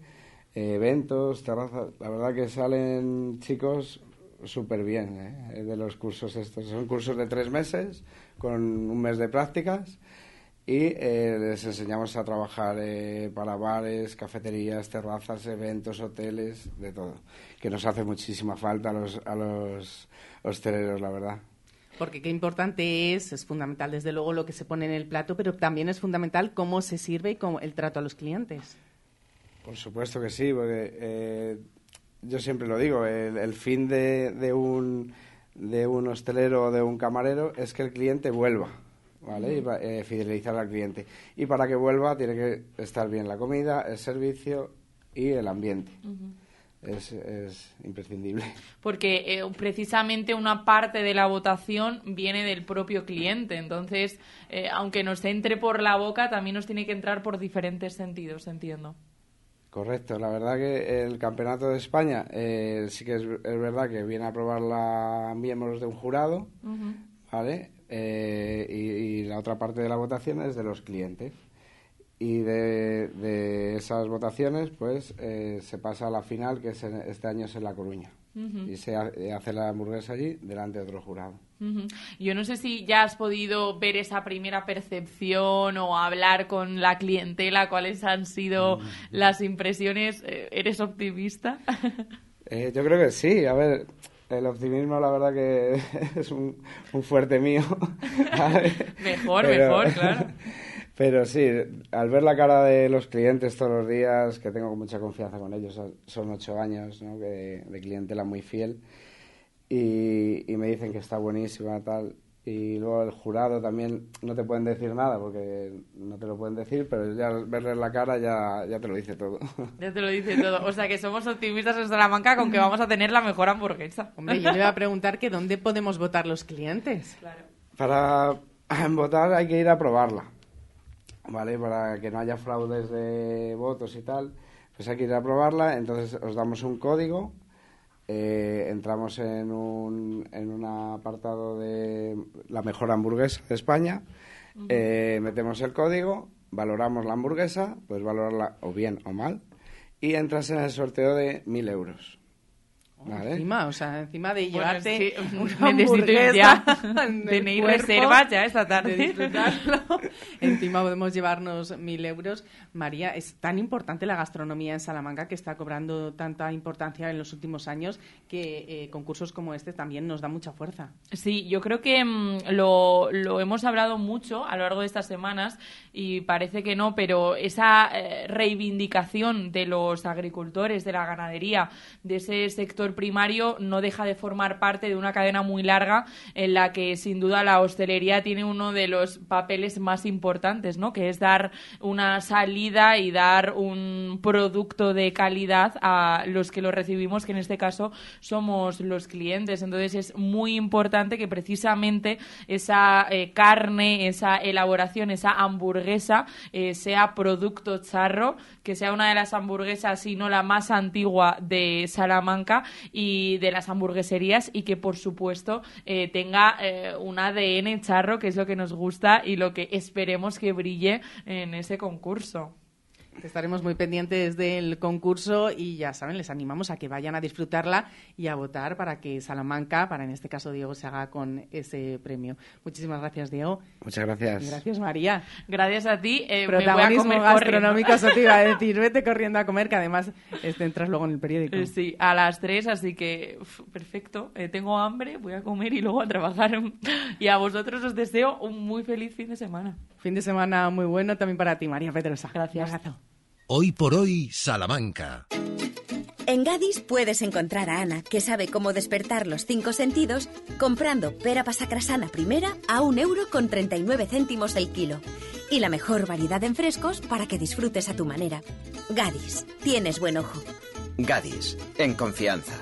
eh, eventos, terrazas. La verdad que salen chicos súper bien eh, de los cursos estos. Son cursos de tres meses con un mes de prácticas. Y eh, les enseñamos a trabajar eh, para bares, cafeterías, terrazas, eventos, hoteles, de todo. Que nos hace muchísima falta a los, a los hosteleros, la verdad.
Porque qué importante es, es fundamental desde luego lo que se pone en el plato, pero también es fundamental cómo se sirve y cómo el trato a los clientes.
Por supuesto que sí, porque eh, yo siempre lo digo, el, el fin de, de, un, de un hostelero o de un camarero es que el cliente vuelva, ¿vale? Y va- eh, fidelizar al cliente. Y para que vuelva tiene que estar bien la comida, el servicio y el ambiente. Es, es imprescindible.
Porque eh, precisamente una parte de la votación viene del propio cliente. Entonces, eh, aunque nos entre por la boca, también nos tiene que entrar por diferentes sentidos, entiendo.
Correcto, la verdad que el Campeonato de España eh, sí que es, es verdad que viene a probarla miembros de un jurado, ¿vale? Eh, y, y la otra parte de la votación es de los clientes. Y de, de esas votaciones, pues eh, se pasa a la final, que es en- este año es en La Coruña. Y se eh, hace la hamburguesa allí delante de otro jurado.
Yo no sé si ya has podido ver esa primera percepción o hablar con la clientela, cuáles han sido las impresiones. ¿Eres optimista?
Eh, yo creo que sí, a ver, el optimismo la verdad que es un, un fuerte mío.
Mejor,
Pero-
mejor, claro.
Pero sí, al ver la cara de los clientes todos los días, que tengo mucha confianza con ellos, son- ocho años ¿no? que de clientela muy fiel, y, y me dicen que está buenísima, tal. Y luego el jurado también no te pueden decir nada porque no te lo pueden decir, pero ya al verles la cara ya, ya te lo dice todo.
Ya te lo dice todo. O sea que somos optimistas en Salamanca con que vamos a tener la mejor hamburguesa.
Hombre, yo le iba a preguntar que dónde podemos votar los clientes.
Para votar hay que ir a probarla, ¿vale? Para que no haya fraudes de votos y tal, pues hay que ir a probarla. Entonces os damos un código, eh, entramos en un, en un apartado de la mejor hamburguesa de España, eh, metemos el código, valoramos la hamburguesa, puedes valorarla o bien o mal, y entras en el sorteo de 1.000 euros. ¿Vale?
Encima, o sea, encima de
Bueno,
llevarte
sí,
una hamburguesa
Tenéis
cuerpo,
reservas ya esta tarde.
de disfrutarlo. Encima podemos llevarnos mil euros. María, es tan importante la gastronomía en Salamanca que está cobrando tanta importancia en los últimos años que eh, concursos como este también nos da mucha fuerza.
Sí, yo creo que mm, lo, lo hemos hablado mucho a lo largo de estas semanas y parece que no, pero esa eh, reivindicación de los agricultores, de la ganadería, de ese sector primario no deja de formar parte de una cadena muy larga en la que sin duda la hostelería tiene uno de los papeles más importantes, ¿no? Que es dar una salida y dar un producto de calidad a los que lo recibimos, que en este caso somos los clientes. Entonces es muy importante que precisamente esa eh, carne, esa elaboración, esa hamburguesa eh, sea producto charro, que sea una de las hamburguesas, si no la más antigua de Salamanca y de las hamburgueserías y que por supuesto eh, tenga eh, un ADN charro, que es lo que nos gusta y lo que esperemos que brille en ese concurso.
Estaremos muy pendientes del concurso y ya saben, les animamos a que vayan a disfrutarla y a votar para que Salamanca, para en este caso Diego, se haga con ese premio. Muchísimas gracias, Diego.
Muchas gracias.
Gracias, María.
Gracias a ti. eh, me voy a
Protagonismo
comer
gastronómico, eso te iba a decir. Vete corriendo a comer, que además este, entras luego en el periódico.
Eh, Sí, a las 3, así que uf, perfecto. Eh, tengo hambre, voy a comer y luego a trabajar. Y a vosotros os deseo un muy feliz fin de semana.
Fin de semana muy bueno también para ti, María Pedrosa.
Gracias.
Un abrazo.
Hoy por hoy, Salamanca.
En Gadis puedes encontrar a Ana, que sabe cómo despertar los cinco sentidos, comprando pera pasacrasana primera a un euro con 39 céntimos el kilo. Y la mejor variedad en frescos para que disfrutes a tu manera. Gadis, tienes buen ojo.
Gadis, en confianza.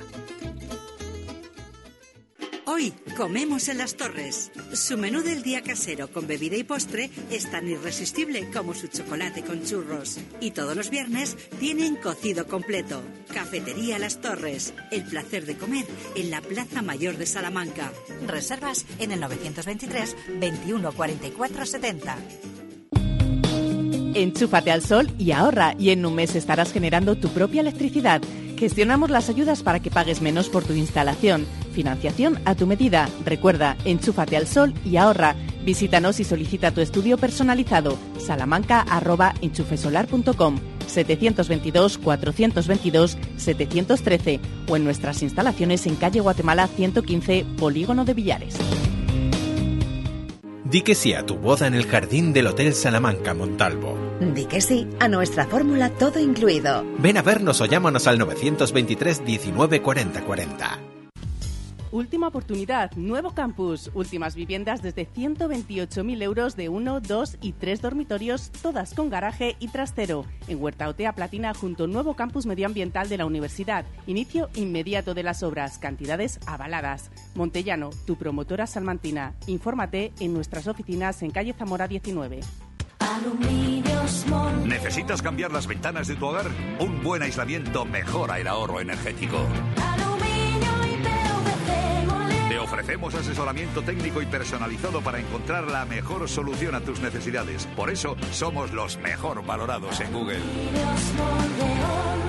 Hoy comemos en las torres. Su menú del día casero con bebida y postre es tan irresistible como su chocolate con churros. Y todos los viernes tienen cocido completo. Cafetería Las Torres. El placer de comer en la Plaza Mayor de Salamanca.
Reservas en el 923 21 44 70.
Enchúfate al sol y ahorra y en un mes estarás generando tu propia electricidad. Gestionamos las ayudas para que pagues menos por tu instalación. Financiación a tu medida. Recuerda, enchúfate al sol y ahorra. Visítanos y solicita tu estudio personalizado. salamanca.enchufesolar.com 722-422-713 o en nuestras instalaciones en calle Guatemala 115, Polígono de Villares.
Di que sí a tu boda en el jardín del Hotel Salamanca Montalvo.
Di que sí a nuestra fórmula todo incluido.
Ven a vernos o llámanos al 923 19 40 40.
Última oportunidad, nuevo campus, últimas viviendas desde 128.000 euros de 1, 2 y 3 dormitorios, todas con garaje y trastero. En Huerta Otea Platina junto al nuevo campus medioambiental de la universidad. Inicio inmediato de las obras, cantidades avaladas. Montellano, tu promotora salmantina. Infórmate en nuestras oficinas en calle Zamora 19.
¿Necesitas cambiar las ventanas de tu hogar? Un buen aislamiento mejora el ahorro energético. Ofrecemos asesoramiento técnico y personalizado para encontrar la mejor solución a tus necesidades. Por eso somos los mejor valorados en Google.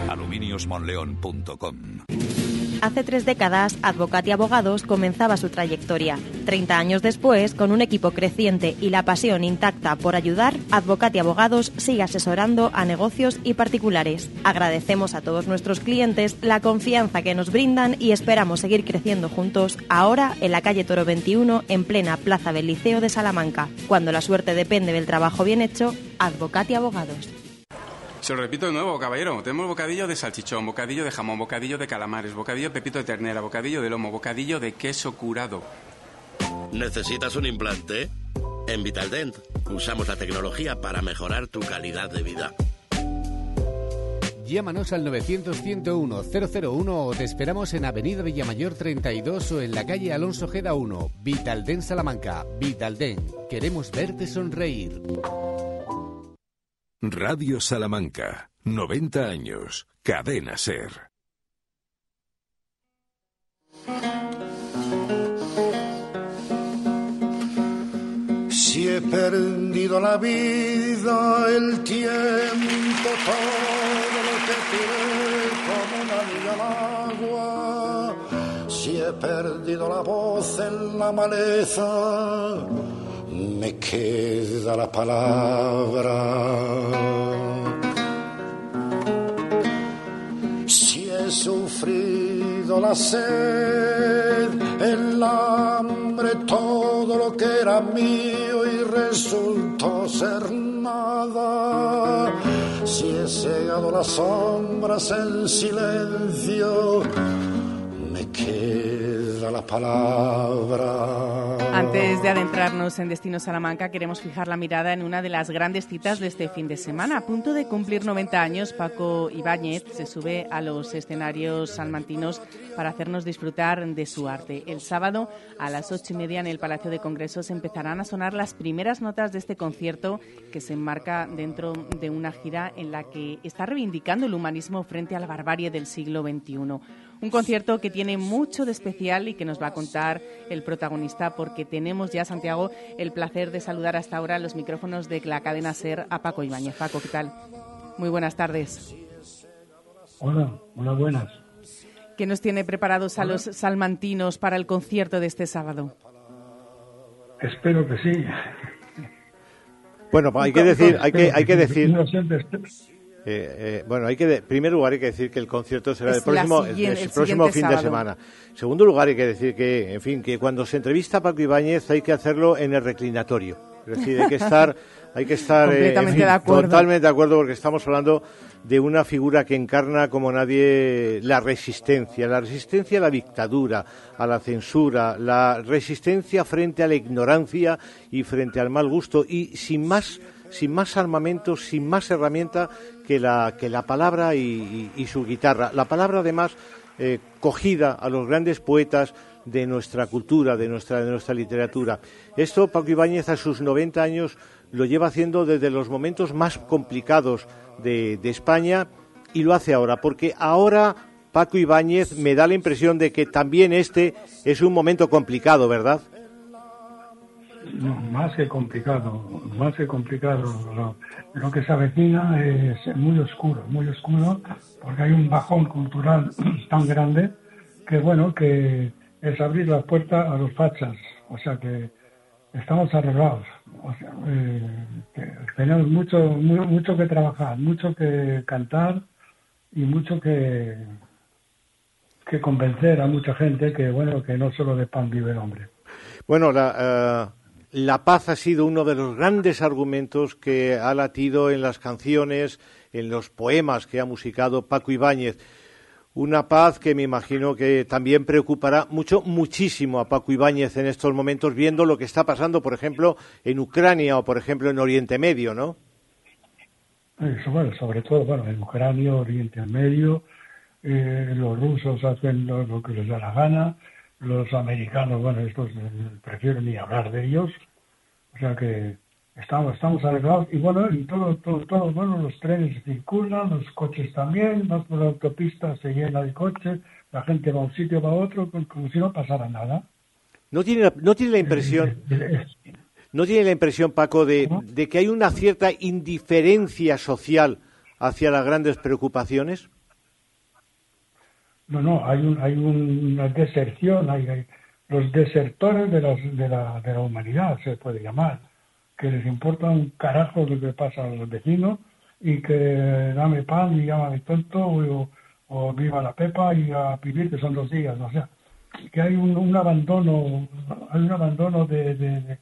Aluminiosmonleón.com
hace tres décadas, Advocati Abogados comenzaba su trayectoria. Treinta años después, con un equipo creciente y la pasión intacta por ayudar, Advocati Abogados sigue asesorando a negocios y particulares. Agradecemos a todos nuestros clientes la confianza que nos brindan y esperamos seguir creciendo juntos ahora en la calle Toro 21, en plena Plaza del Liceo de Salamanca. Cuando la suerte depende del trabajo bien hecho, Advocati Abogados.
Se lo repito de nuevo, caballero. Tenemos bocadillo de salchichón, bocadillo de jamón, bocadillo de calamares, bocadillo de pepito de ternera, bocadillo de lomo, bocadillo de queso curado.
¿Necesitas un implante? En Vitaldent usamos la tecnología para mejorar tu calidad de vida.
Llámanos al 900-101-001 o te esperamos en Avenida Villamayor 32 o en la calle Alonso Geda 1, Vitalden Salamanca. Vitalden, queremos verte sonreír.
Radio Salamanca, 90 años, cadena ser.
Si he perdido la vida, el tiempo, todo lo que tiré como una niña al agua. Si he perdido la voz en la maleza, me queda la palabra. Si he sufrido la sed, el hambre, todo lo que era mío y resultó ser nada. Si he cegado las sombras en silencio, me queda la palabra.
Antes de adentrarnos en Destino Salamanca, queremos fijar la mirada en una de las grandes citas de este fin de semana. A punto de cumplir 90 años, Paco Ibáñez se sube a los escenarios salmantinos para hacernos disfrutar de su arte. El sábado, a las ocho y media, en el Palacio de Congresos, empezarán a sonar las primeras notas de este concierto que se enmarca dentro de una gira en la que está reivindicando el humanismo frente a la barbarie del siglo XXI. Un concierto que tiene mucho de especial y que nos va a contar el protagonista porque tenemos ya, Santiago, el placer de saludar hasta ahora los micrófonos de la cadena SER a Paco Ibáñez. Paco, ¿qué tal? Muy buenas tardes.
Hola, hola, buenas.
¿Qué nos tiene preparados a los salmantinos para el concierto de este sábado?
Espero que sí.
Bueno, hay que decir, hay que, hay que decir. Eh, eh, bueno, hay que, en primer lugar hay que decir que el concierto será el próximo, el, el próximo fin sábado. de semana. En segundo lugar hay que decir que, en fin, que cuando se entrevista a Paco Ibáñez hay que hacerlo en el reclinatorio. Es decir, hay que estar, hay que estar
Completamente
eh, en fin,
de acuerdo.
totalmente de acuerdo porque estamos hablando de una figura que encarna como nadie la resistencia, la resistencia a la dictadura, a la censura, la resistencia frente a la ignorancia y frente al mal gusto y sin más sin más armamento, sin más herramienta que la, que la palabra y, su guitarra. La palabra, además, eh, cogida a los grandes poetas de nuestra cultura, de nuestra, de nuestra literatura. Esto, Paco Ibáñez, a sus 90 años, lo lleva haciendo desde los momentos más complicados de, de España y lo hace ahora, porque ahora Paco Ibáñez me da la impresión de que también este es un momento complicado, ¿verdad?
No, más que complicado, más que complicado. Lo, que se avecina es muy oscuro, muy oscuro, porque hay un bajón cultural tan grande que, bueno, que es abrir la puerta a los fachas. O sea que estamos arreglados. Eh, tenemos mucho, muy, mucho que trabajar, mucho que cantar y mucho que, que convencer a mucha gente que, bueno, que no solo de pan vive el hombre.
Bueno, la, uh la paz ha sido uno de los grandes argumentos que ha latido en las canciones, en los poemas que ha musicado Paco Ibáñez. Una paz que me imagino que también preocupará mucho, muchísimo a Paco Ibáñez en estos momentos, viendo lo que está pasando, por ejemplo, en Ucrania o, por ejemplo, en Oriente Medio, ¿no?
Eso, bueno, sobre todo, bueno, en Ucrania, Oriente Medio, eh, los rusos hacen lo, lo que les da la gana, los americanos, bueno, estos eh, prefiero ni hablar de ellos, o sea que estamos, estamos arreglados y bueno, y todo, todo, todo, bueno, los trenes circulan, los coches también, vas por la autopista, se llena de coches, la gente va a un sitio, va a otro, como si no pasara nada.
¿No tiene, no tiene la impresión, no tiene la impresión, Paco, de, de que hay una cierta indiferencia social hacia las grandes preocupaciones?
No, no, hay, un, hay una deserción, hay, los desertores de, de, la, de la humanidad, se puede llamar, que les importa un carajo lo que pasa a los vecinos y que dame pan y llámame tonto o, viva la pepa y a vivir que son dos días, o sea, que hay un, un abandono, hay un abandono de, de,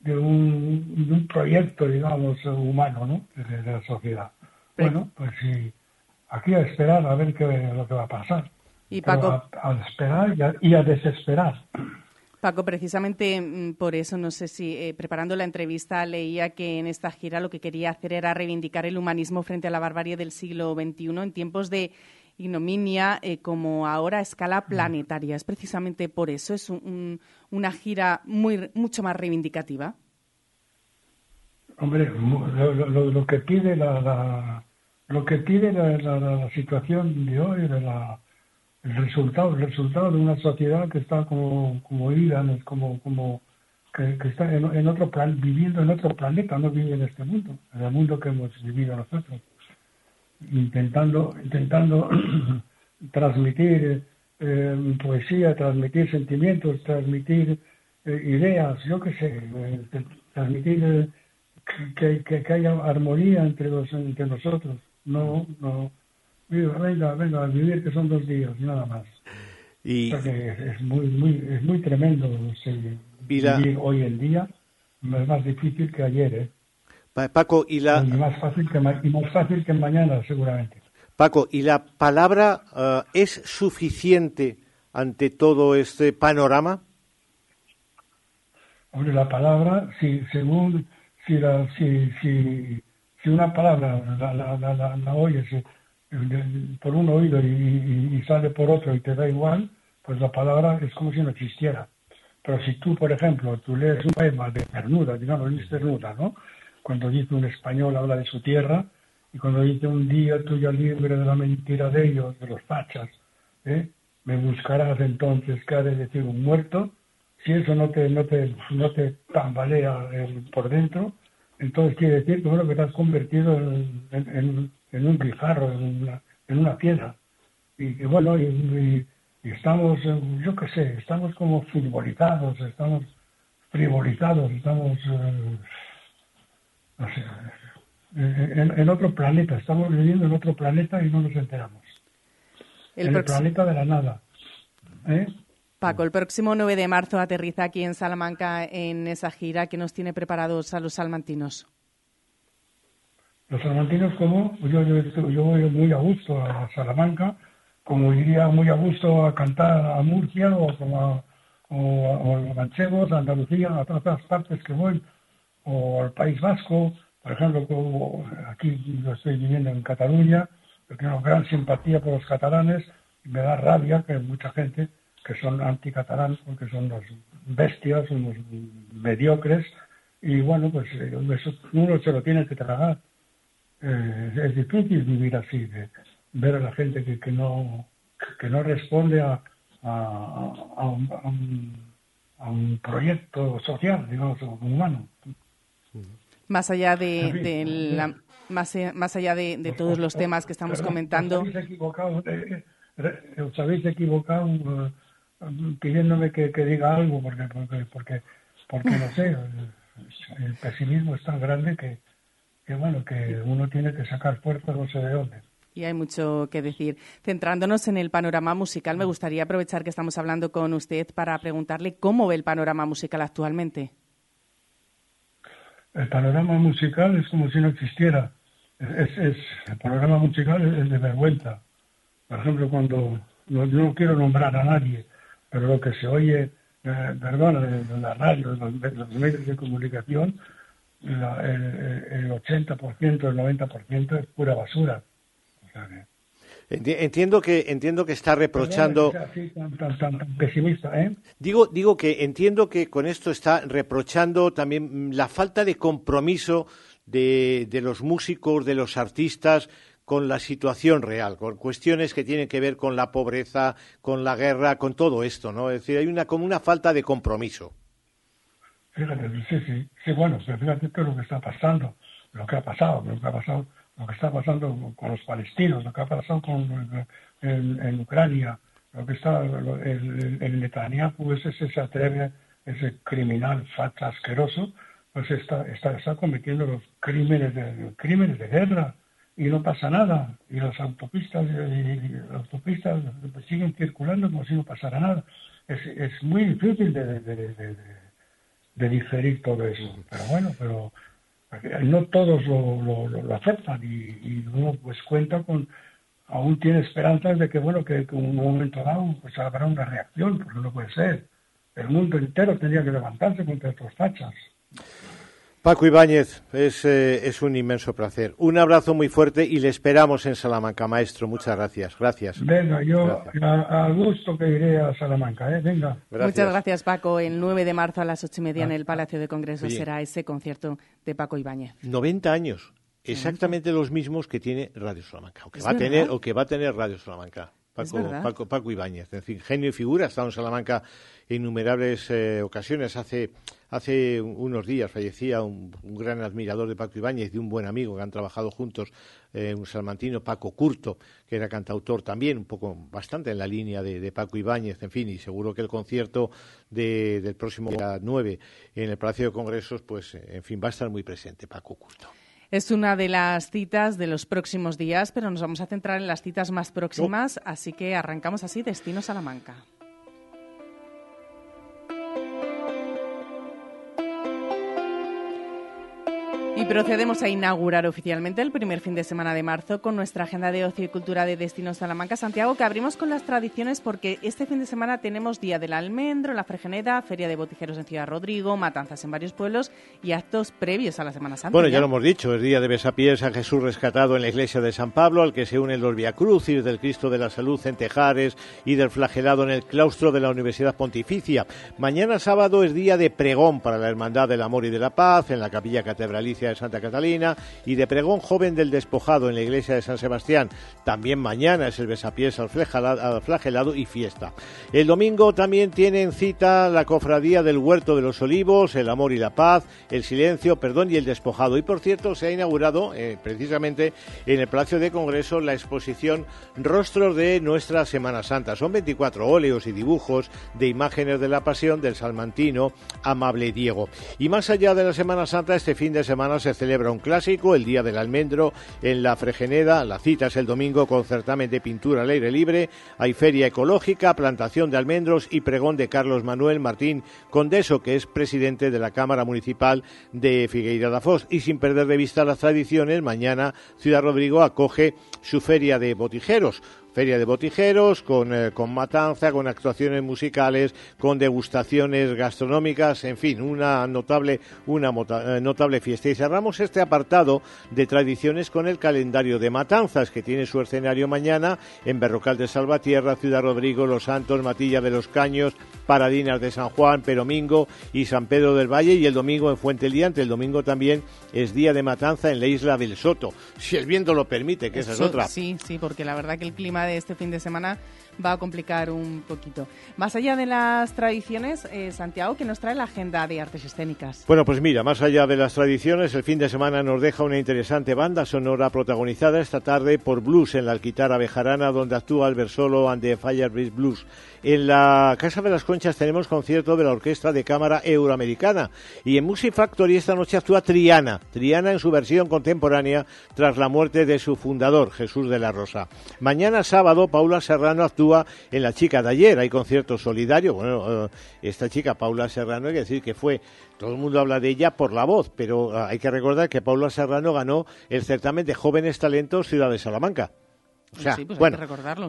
de, un, de un proyecto, digamos, humano, ¿no? De, la sociedad. Bueno, pues sí, aquí a esperar a ver qué lo que va a pasar.
Y Paco.
A, esperar y a, desesperar.
Paco, precisamente mm, por eso, no sé si eh, preparando la entrevista leía que en esta gira lo que quería hacer era reivindicar el humanismo frente a la barbarie del siglo XXI en tiempos de ignominia eh, como ahora a escala mm. planetaria. Es precisamente por eso, es una gira muy, mucho más reivindicativa.
Hombre, lo, que pide la, lo que pide la, la, situación de hoy, de la, el resultado, el resultado de una sociedad que está como, como como, como que, está en, otro plan, viviendo en otro planeta, no vive en este mundo, en el mundo que hemos vivido nosotros, intentando, intentando transmitir eh, poesía, transmitir sentimientos, transmitir eh, ideas, yo qué sé, eh, transmitir que, que, que, haya armonía entre los entre nosotros, no, no venga, venga, a vivir que son dos días, nada más. Y... es, muy, muy, es muy tremendo vivir hoy en día, es más difícil que ayer, ¿eh?
Paco, y la...
más fácil que, y más fácil que mañana, seguramente.
Paco, ¿y la palabra eh, es suficiente ante todo este panorama?
Hombre, la palabra, si, según, si, la, si, si, si una palabra la, la, la, la oyes por un oído y, sale por otro y te da igual, pues la palabra es como si no existiera. Pero si tú, por ejemplo, tú lees un poema de Cernuda, digamos, de Cernuda, ¿no? Cuando dice un español habla de su tierra y cuando dice un día tuya libre de la mentira de ellos, de los fachas, ¿eh? me buscarás entonces, ¿qué ha de decir un muerto? Si eso no te, no te, no te tambalea por dentro, entonces quiere decir que, bueno, que te has convertido en en un guijarro, en una, en una piedra. Y, bueno, y, estamos, yo qué sé, estamos como frivolizados, estamos frivolizados, estamos, eh, no sé, en, otro planeta, estamos viviendo en otro planeta y no nos enteramos. en el planeta de la nada. ¿eh?
Paco, el próximo 9 de marzo aterriza aquí en Salamanca en esa gira que nos tiene preparados a los salmantinos.
Los salmantinos, como yo, yo, yo voy muy a gusto a Salamanca, como iría muy a gusto a cantar a Murcia o, a, o, a Manchegos, a Andalucía, a todas las partes que voy, o al País Vasco, por ejemplo, como aquí estoy viviendo en Cataluña, yo tengo gran simpatía por los catalanes, y me da rabia que hay mucha gente que son anticatalanes porque son los bestias, unos mediocres, y bueno, pues eh, eso uno se lo tiene que tragar. Eh, es difícil vivir así, de ver a la gente que, que no que no responde a, a, a, un, a, un, proyecto social, digamos, humano.
Más allá de, de la, más, más allá de, de todos los temas que estamos comentando.
Os habéis equivocado, eh, eh, os habéis equivocado pidiéndome que, que, diga algo, porque, porque, porque, porque no sé, el pesimismo es tan grande que, que bueno, que uno tiene que sacar fuerza no sé de dónde.
Y hay mucho que decir. Centrándonos en el panorama musical, me gustaría aprovechar que estamos hablando con usted para preguntarle cómo ve el panorama musical actualmente.
El panorama musical es como si no existiera. Es, es el panorama musical es, de vergüenza. Por ejemplo, cuando yo no quiero nombrar a nadie, pero lo que se oye, eh, perdón, en la radio, en los medios de comunicación, el, 80%, el 90% es pura basura.
Entiendo que entiendo que está reprochando.
pesimista, ¿eh?
Digo digo que entiendo que con esto está reprochando también la falta de compromiso de, de los músicos, de los artistas con la situación real, con cuestiones que tienen que ver con la pobreza, con la guerra, con todo esto, ¿no? Es decir, hay una como una falta de compromiso.
Fíjate, sí, sí, sí, bueno, fíjate que lo que está pasando, lo que ha pasado, lo que ha pasado, lo que está pasando con los palestinos, lo que ha pasado con, en, Ucrania, Lo que está, el, el, Netanyahu ese se atreve, ese criminal facha asqueroso, pues está, está, está cometiendo los crímenes de, crímenes de guerra y no pasa nada. Y las autopistas, las autopistas siguen circulando como si no pasara nada. Es, es muy difícil de, diferir todo eso. Pero bueno, pero no todos lo, lo, aceptan y, y, uno pues cuenta con, aún tiene esperanzas de que bueno, que, en un momento dado pues habrá una reacción, porque no puede ser. El mundo entero tendría que levantarse contra estos fachas.
Paco Ibáñez, es, eh, es, un inmenso placer. Un abrazo muy fuerte y le esperamos en Salamanca, maestro. Muchas gracias. Gracias.
Venga, yo al gusto que iré a Salamanca. ¿eh? Venga.
Muchas gracias, Paco. El 9 de marzo a las ocho y media en el Palacio de Congresos será ese concierto de Paco Ibáñez.
90 años. Exactamente los mismos que tiene Radio Salamanca, o que, va a, tener, o que va a tener Radio Salamanca. Paco, Paco, Ibáñez, en fin, genio y figura, ha estado en Salamanca en innumerables eh, ocasiones. Hace, hace unos días fallecía un, gran admirador de Paco Ibáñez, de un buen amigo que han trabajado juntos, eh, un salmantino, Paco Curto, que era cantautor también, un poco bastante en la línea de, Paco Ibáñez, en fin, y seguro que el concierto del próximo día 9 en el Palacio de Congresos, pues, en fin, va a estar muy presente Paco Curto.
Es una de las citas de los próximos días, pero nos vamos a centrar en las citas más próximas, así que arrancamos así, Destino Salamanca. Procedemos a inaugurar oficialmente el primer fin de semana de marzo con nuestra agenda de ocio y cultura de Destinos Salamanca. Santiago, que abrimos con las tradiciones porque este fin de semana tenemos Día del Almendro en la Fregeneda, Feria de Botijeros en Ciudad Rodrigo, matanzas en varios pueblos y actos previos a la Semana Santa.
Bueno, ya, lo hemos dicho, es Día de Besapiés a Jesús rescatado en la iglesia de San Pablo, al que se unen los Crucis del Cristo de la Salud en Tejares y del flagelado en el claustro de la Universidad Pontificia. Mañana sábado es día de pregón para la Hermandad del Amor y de la Paz en la capilla catedralicia de Santa Catalina y de pregón joven del despojado en la iglesia de San Sebastián. También mañana es el besapiés al flagelado y fiesta. El domingo también tienen cita la cofradía del Huerto de los Olivos, el amor y la paz, el silencio, perdón y el despojado. Y por cierto, se ha inaugurado eh, precisamente en el Palacio de Congreso la exposición Rostros de nuestra Semana Santa. Son 24 óleos y dibujos de imágenes de la pasión del salmantino amable Diego. Y más allá de la Semana Santa, este fin de semana se celebra un clásico, el Día del Almendro, en la Fregeneda. La cita es el domingo con certamen de pintura al aire libre. Hay feria ecológica, plantación de almendros y pregón de Carlos Manuel Martín Condeso, que es presidente de la Cámara Municipal de Figueira da Foz. Y sin perder de vista las tradiciones, mañana Ciudad Rodrigo acoge su feria de botijeros feria de botijeros, con, eh, con, matanza, con actuaciones musicales, con degustaciones gastronómicas, en fin, una notable, una eh, notable fiesta. Y cerramos este apartado de tradiciones con el calendario de matanzas, que tiene su escenario mañana en Berrocal de Salvatierra, Ciudad Rodrigo, Los Santos, Matilla de los Caños, Paradinas de San Juan, Peromingo y San Pedro del Valle, y el domingo en Fuente Liante. El domingo también es día de matanza en la isla del Soto, si el viento lo permite, que esa es otra.
Sí, sí, porque la verdad que el clima de este fin de semana va a complicar un poquito. Más allá de las tradiciones, eh, Santiago, que nos trae la agenda de artes escénicas.
Bueno, pues mira, más allá de las tradiciones, el fin de semana nos deja una interesante banda sonora protagonizada esta tarde por Blues en la Alquitara Bejarana, donde actúa Albert Solo and the Firebreeze Blues. En la Casa de las Conchas tenemos concierto de la Orquesta de Cámara Euroamericana y en Music Factory esta noche actúa Triana, Triana en su versión contemporánea tras la muerte de su fundador, Jesús de la Rosa. Mañana sábado Paula Serrano actúa en La Chica de ayer, hay concierto solidario, bueno, eh, esta chica Paula Serrano hay que decir que fue todo el mundo habla de ella por la voz, pero eh, hay que recordar que Paula Serrano ganó el certamen de jóvenes talentos Ciudad de Salamanca. O sea,
pues
bueno,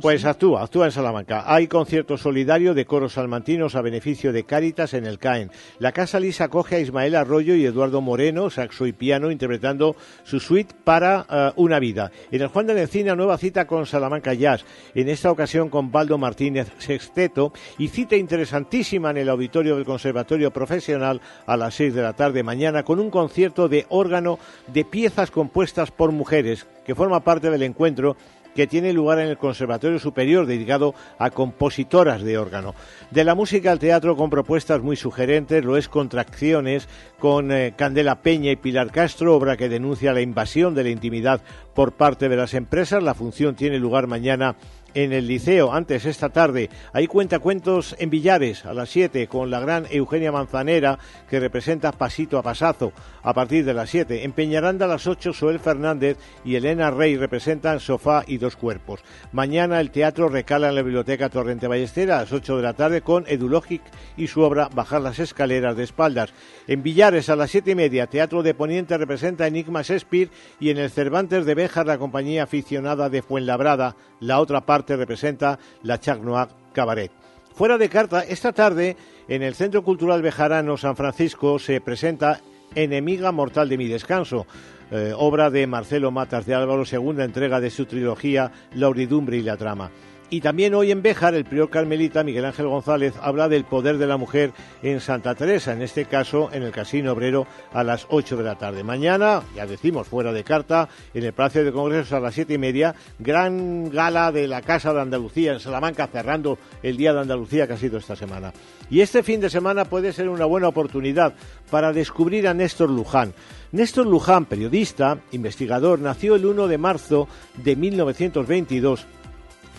pues
actúa,
actúa en Salamanca. Hay concierto solidario de coros salmantinos a beneficio de Cáritas en el CAEN. La Casa Lisa acoge a Ismael Arroyo y Eduardo Moreno, saxo y piano, interpretando su suite para eh, una vida. En el Juan de la Encina, nueva cita con Salamanca Jazz. En esta ocasión con Baldo Martínez Sexteto y cita interesantísima en el auditorio del Conservatorio Profesional a las seis de la tarde mañana con un concierto de órgano de piezas compuestas por mujeres que forma parte del encuentro que tiene lugar en el Conservatorio Superior dedicado a compositoras de órgano. De la música al teatro con propuestas muy sugerentes, lo es Contracciones con eh, Candela Peña y Pilar Castro, obra que denuncia la invasión de la intimidad por parte de las empresas. La función tiene lugar mañana en el Liceo, antes esta tarde. Hay cuentacuentos en Villares a las 7 con la gran Eugenia Manzanera que representa Pasito a Pasazo a partir de las 7. En Peñaranda a las 8 Soel Fernández y Elena Rey representan Sofá y Dos Cuerpos. Mañana el teatro recala en la Biblioteca Torrente Ballestera a las 8 de la tarde con Edulogic y su obra Bajar las escaleras de espaldas. En Villares a las 7 y media Teatro de Poniente representa Enigma Shakespeare y en el Cervantes de Béjar la compañía aficionada de Fuenlabrada, la otra parte representa la Chac Noir Cabaret. Fuera de carta, esta tarde en el Centro Cultural Bejarano San Francisco se presenta Enemiga Mortal de mi Descanso, eh, obra de Marcelo Matas de Álvaro, segunda entrega de su trilogía La Uridumbre y la Trama. Y también hoy en Béjar, el prior carmelita Miguel Ángel González habla del poder de la mujer en Santa Teresa, en este caso en el Casino Obrero a las 8 de la tarde. Mañana, ya decimos, fuera de carta, en el Palacio de Congresos a las siete y media, gran gala de la Casa de Andalucía en Salamanca, cerrando el Día de Andalucía que ha sido esta semana. Y este fin de semana puede ser una buena oportunidad para descubrir a Néstor Luján. Néstor Luján, periodista, investigador, nació el 1 de marzo de 1922 o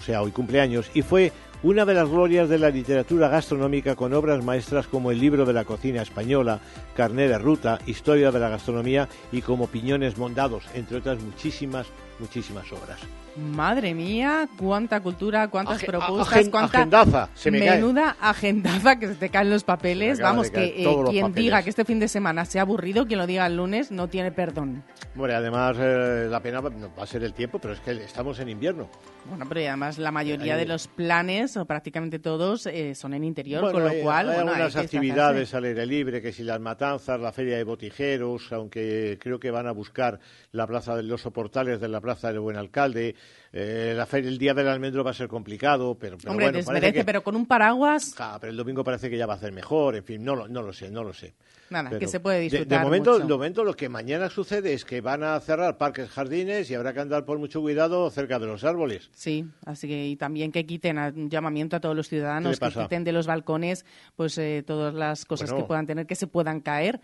sea, hoy cumpleaños, y fue una de las glorias de la literatura gastronómica con obras maestras como El libro de la cocina española, Carné de ruta, Historia de la gastronomía y como Piñones mondados, entre otras muchísimas, muchísimas obras.
Madre mía, cuánta cultura, cuántas
Agen-
propuestas,
agen-
cuánta
agendaza, se me cae.
menuda agendaza que se te caen los papeles.
Se
Vamos, que eh, quien
papeles.
diga que este fin de semana sea aburrido, quien lo diga el lunes, no tiene perdón.
Bueno, además eh, la pena va va a ser el tiempo, pero es que estamos en invierno.
Bueno, pero y además la mayoría
Hay-
de los planes, o prácticamente todos, eh, son en interior,
Bueno,
con lo
hay-
cual,
hay
bueno,
algunas actividades al aire libre, que si las matanzas, la feria de botijeros, aunque creo que van a buscar la plaza de los soportales de la plaza del Buen Alcalde. Eh, la feria, el día del almendro va a ser complicado, pero, pero
Hombre,
bueno,
desmerece,
que-
pero con un paraguas,
Ja, pero el domingo parece que ya va a hacer mejor, en fin, no lo, no lo sé, no lo sé.
nada,
Pero
que se puede
de-
disfrutar
De, momento,
mucho.
de momento lo que mañana sucede es que van a cerrar parques, jardines y habrá que andar por mucho cuidado cerca de los árboles.
Sí, así que y también que quiten a- un llamamiento a todos los ciudadanos
¿Qué le
que quiten de los balcones pues eh, todas las cosas
Bueno.
que puedan tener que se puedan caer,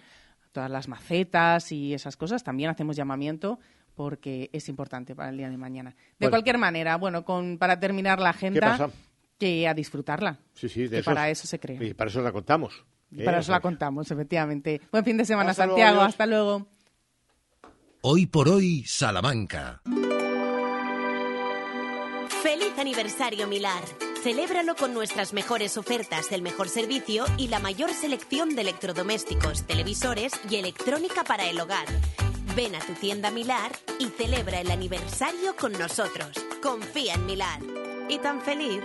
todas las macetas y esas cosas. También hacemos llamamiento porque es importante para el día de mañana. De
Bueno.
cualquier manera, bueno, con, para terminar la agenda, que a disfrutarla.
Sí, sí, de
que
esos-
para eso se crea.
Y para eso la contamos.
Y
¿eh?
para
O
eso la contamos, efectivamente. Buen fin de semana,
Hasta
Santiago. Hasta luego.
Hoy por hoy, Salamanca.
¡Feliz aniversario Milar! Celébralo con nuestras mejores ofertas, el mejor servicio y la mayor selección de electrodomésticos, televisores y electrónica para el hogar. Ven a tu tienda Milar y celebra el aniversario con nosotros. Confía en Milar. ¿Y tan feliz?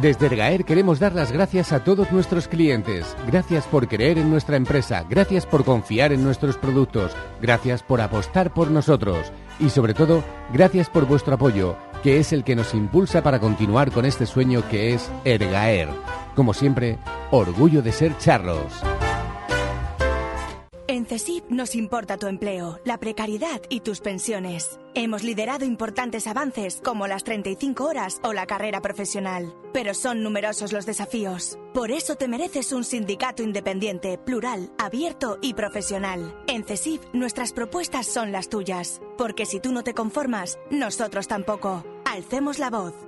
Desde Ergaer queremos dar las gracias a todos nuestros clientes. Gracias por creer en nuestra empresa, gracias por confiar en nuestros productos, gracias por apostar por nosotros y sobre todo, gracias por vuestro apoyo, que es el que nos impulsa para continuar con este sueño que es Ergaer. Como siempre, orgullo de ser charros.
En CESIP nos importa tu empleo, la precariedad y tus pensiones. Hemos liderado importantes avances como las 35 horas o la carrera profesional, pero son numerosos los desafíos. Por eso te mereces un sindicato independiente, plural, abierto y profesional. En CESIP nuestras propuestas son las tuyas, porque si tú no te conformas, nosotros tampoco. Alcemos la voz.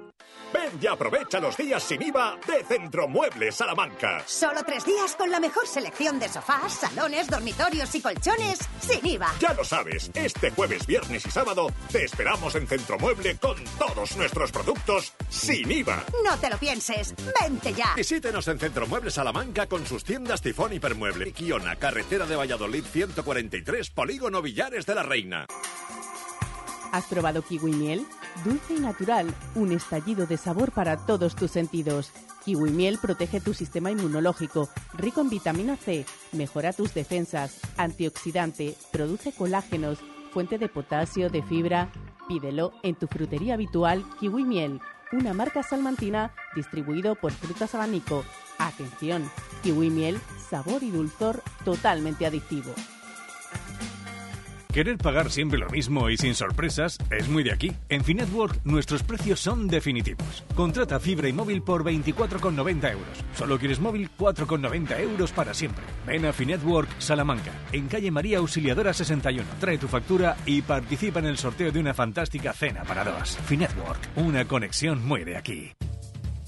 Ven y aprovecha los días sin IVA de Centromuebles Salamanca.
Solo tres días con la mejor selección de sofás, salones, dormitorios y colchones sin IVA.
Ya lo sabes, este jueves, viernes y sábado te esperamos en Centromueble con todos nuestros productos sin IVA.
No te lo pienses, vente ya.
Visítenos en Centromueble Salamanca con sus tiendas Tifón Hipermueble. Quiona, carretera de Valladolid 143, Polígono Villares de la Reina.
¿Has probado kiwi miel? Dulce y natural, un estallido de sabor para todos tus sentidos. Kiwi miel protege tu sistema inmunológico, rico en vitamina C, mejora tus defensas, antioxidante, produce colágenos, fuente de potasio, de fibra. Pídelo en tu frutería habitual Kiwi Miel, una marca salmantina distribuido por Frutas Abanico. Atención, Kiwi Miel, sabor y dulzor totalmente adictivo.
Querer pagar siempre lo mismo y sin sorpresas es muy de aquí. En Finetwork nuestros precios son definitivos. Contrata fibra y móvil por 24,90 euros. Solo quieres móvil 4,90 euros para siempre. Ven a Finetwork Salamanca, en calle María Auxiliadora 61. Trae tu factura y participa en el sorteo de una fantástica cena para dos. Finetwork, una conexión muy de aquí.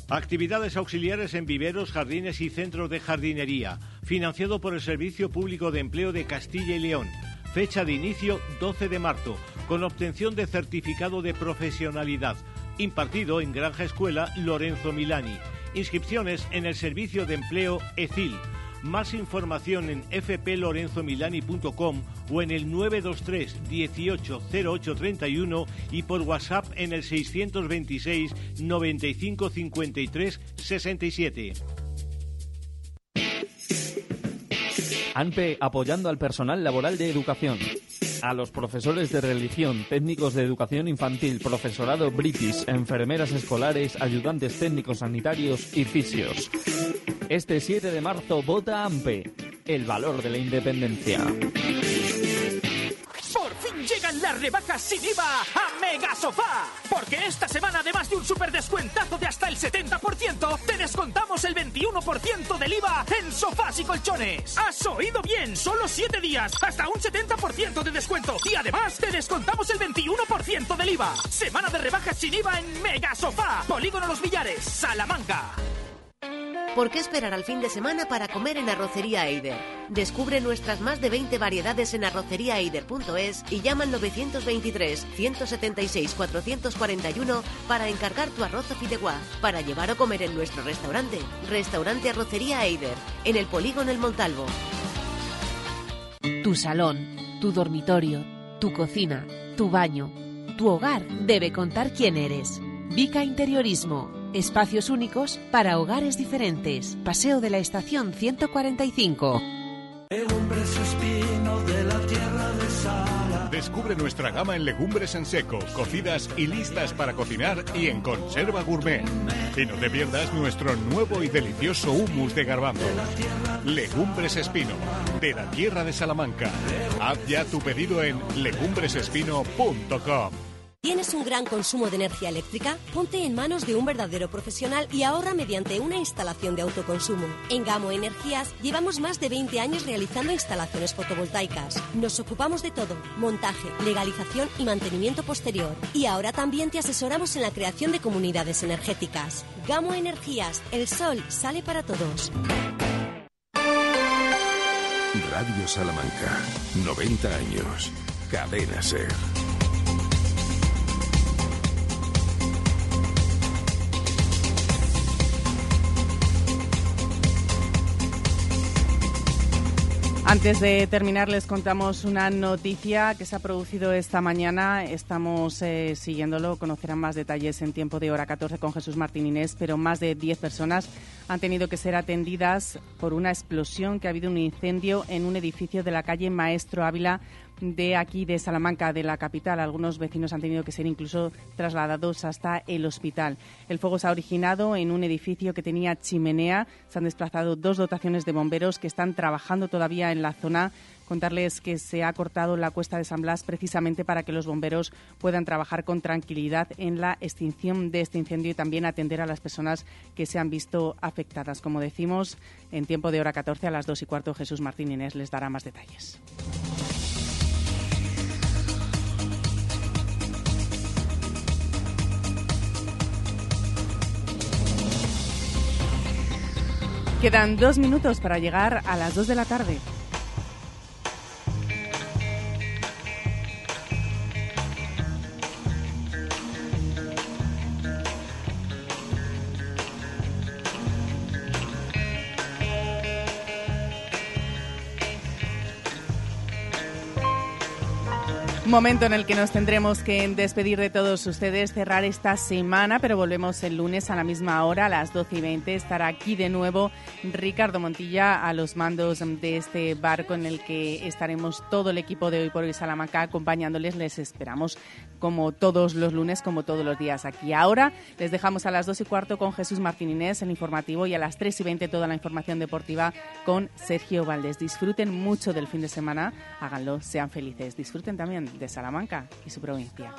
Actividades auxiliares en viveros, jardines y centros de jardinería. Financiado por el Servicio Público de Empleo de Castilla y León. Fecha de inicio 12 de marzo, con obtención de certificado de profesionalidad. Impartido en Granja Escuela Lorenzo Milani. Inscripciones en el Servicio de Empleo ECIL. Más información en fplorenzomilani.com o en el 923 180831 y por WhatsApp en el 626 95 53 67.
ANPE apoyando al personal laboral de educación. A los profesores de religión, técnicos de educación infantil, profesorado british, enfermeras escolares, ayudantes técnicos sanitarios y fisios. Este 7 de marzo vota AMPE, el valor de la independencia.
Llegan las rebajas sin IVA a Mega Sofá. Porque esta semana, además de un super descuentazo de hasta el 70%, te descontamos el 21% del IVA en sofás y colchones. ¿Has oído bien? Solo 7 días, hasta un 70% de descuento. Y además, te descontamos el 21% del IVA. Semana de rebajas sin IVA en Mega Sofá. Polígono Los Villares, Salamanca.
¿Por qué esperar al fin de semana para comer en Arrocería Eider? Descubre nuestras más de 20 variedades en arroceriaeider.es y llama al 923-176-441 para encargar tu arroz o fideuá para llevar o comer en nuestro restaurante. Restaurante Arrocería Eider, en el Polígono El Montalvo.
Tu salón, tu dormitorio, tu cocina, tu baño, tu hogar debe contar quién eres. Vica Interiorismo. Espacios únicos para hogares diferentes. Paseo de la Estación 145.
Descubre nuestra gama en legumbres en seco, cocidas y listas para cocinar y en conserva gourmet. Y no te pierdas nuestro nuevo y delicioso hummus de garbanzo. Legumbres Espino, de la tierra de Salamanca. Haz ya tu pedido en legumbresespino.com.
¿Tienes un gran consumo de energía eléctrica? Ponte en manos de un verdadero profesional y ahorra mediante una instalación de autoconsumo. En Gamo Energías llevamos más de 20 años realizando instalaciones fotovoltaicas. Nos ocupamos de todo, montaje, legalización y mantenimiento posterior. Y ahora también te asesoramos en la creación de comunidades energéticas. Gamo Energías, el sol sale para todos.
Radio Salamanca, 90 años. Cadena Ser.
Antes de terminar, les contamos una noticia que se ha producido esta mañana. Estamos eh, siguiéndolo, conocerán más detalles en tiempo de hora 14 con Jesús Martín Inés, pero más de 10 personas han tenido que ser atendidas por una explosión que ha habido un incendio en un edificio de la calle Maestro Ávila de aquí de Salamanca, de la capital. Algunos vecinos han tenido que ser incluso trasladados hasta el hospital. El fuego se ha originado en un edificio que tenía chimenea. Se han desplazado dos dotaciones de bomberos que están trabajando todavía en la zona. Contarles que se ha cortado la cuesta de San Blas precisamente para que los bomberos puedan trabajar con tranquilidad en la extinción de este incendio y también atender a las personas que se han visto afectadas. Como decimos, en tiempo de hora 14 a las 2 y cuarto Jesús Martín Inés les dará más detalles. Quedan dos minutos para llegar a las dos de la tarde. Momento en el que nos tendremos que despedir de todos ustedes, cerrar esta semana, pero volvemos el lunes a la misma hora, a las 12 y 20. Estará aquí de nuevo Ricardo Montilla a los mandos de este barco en el que estaremos todo el equipo de Hoy por Hoy Salamanca acompañándoles. Les esperamos como todos los lunes, como todos los días aquí. Ahora les dejamos a las 2 y cuarto con Jesús Martín Inés, el informativo, y a las 3 y 20 toda la información deportiva con Sergio Valdés. Disfruten mucho del fin de semana, háganlo, sean felices. Disfruten también de Salamanca y su provincia.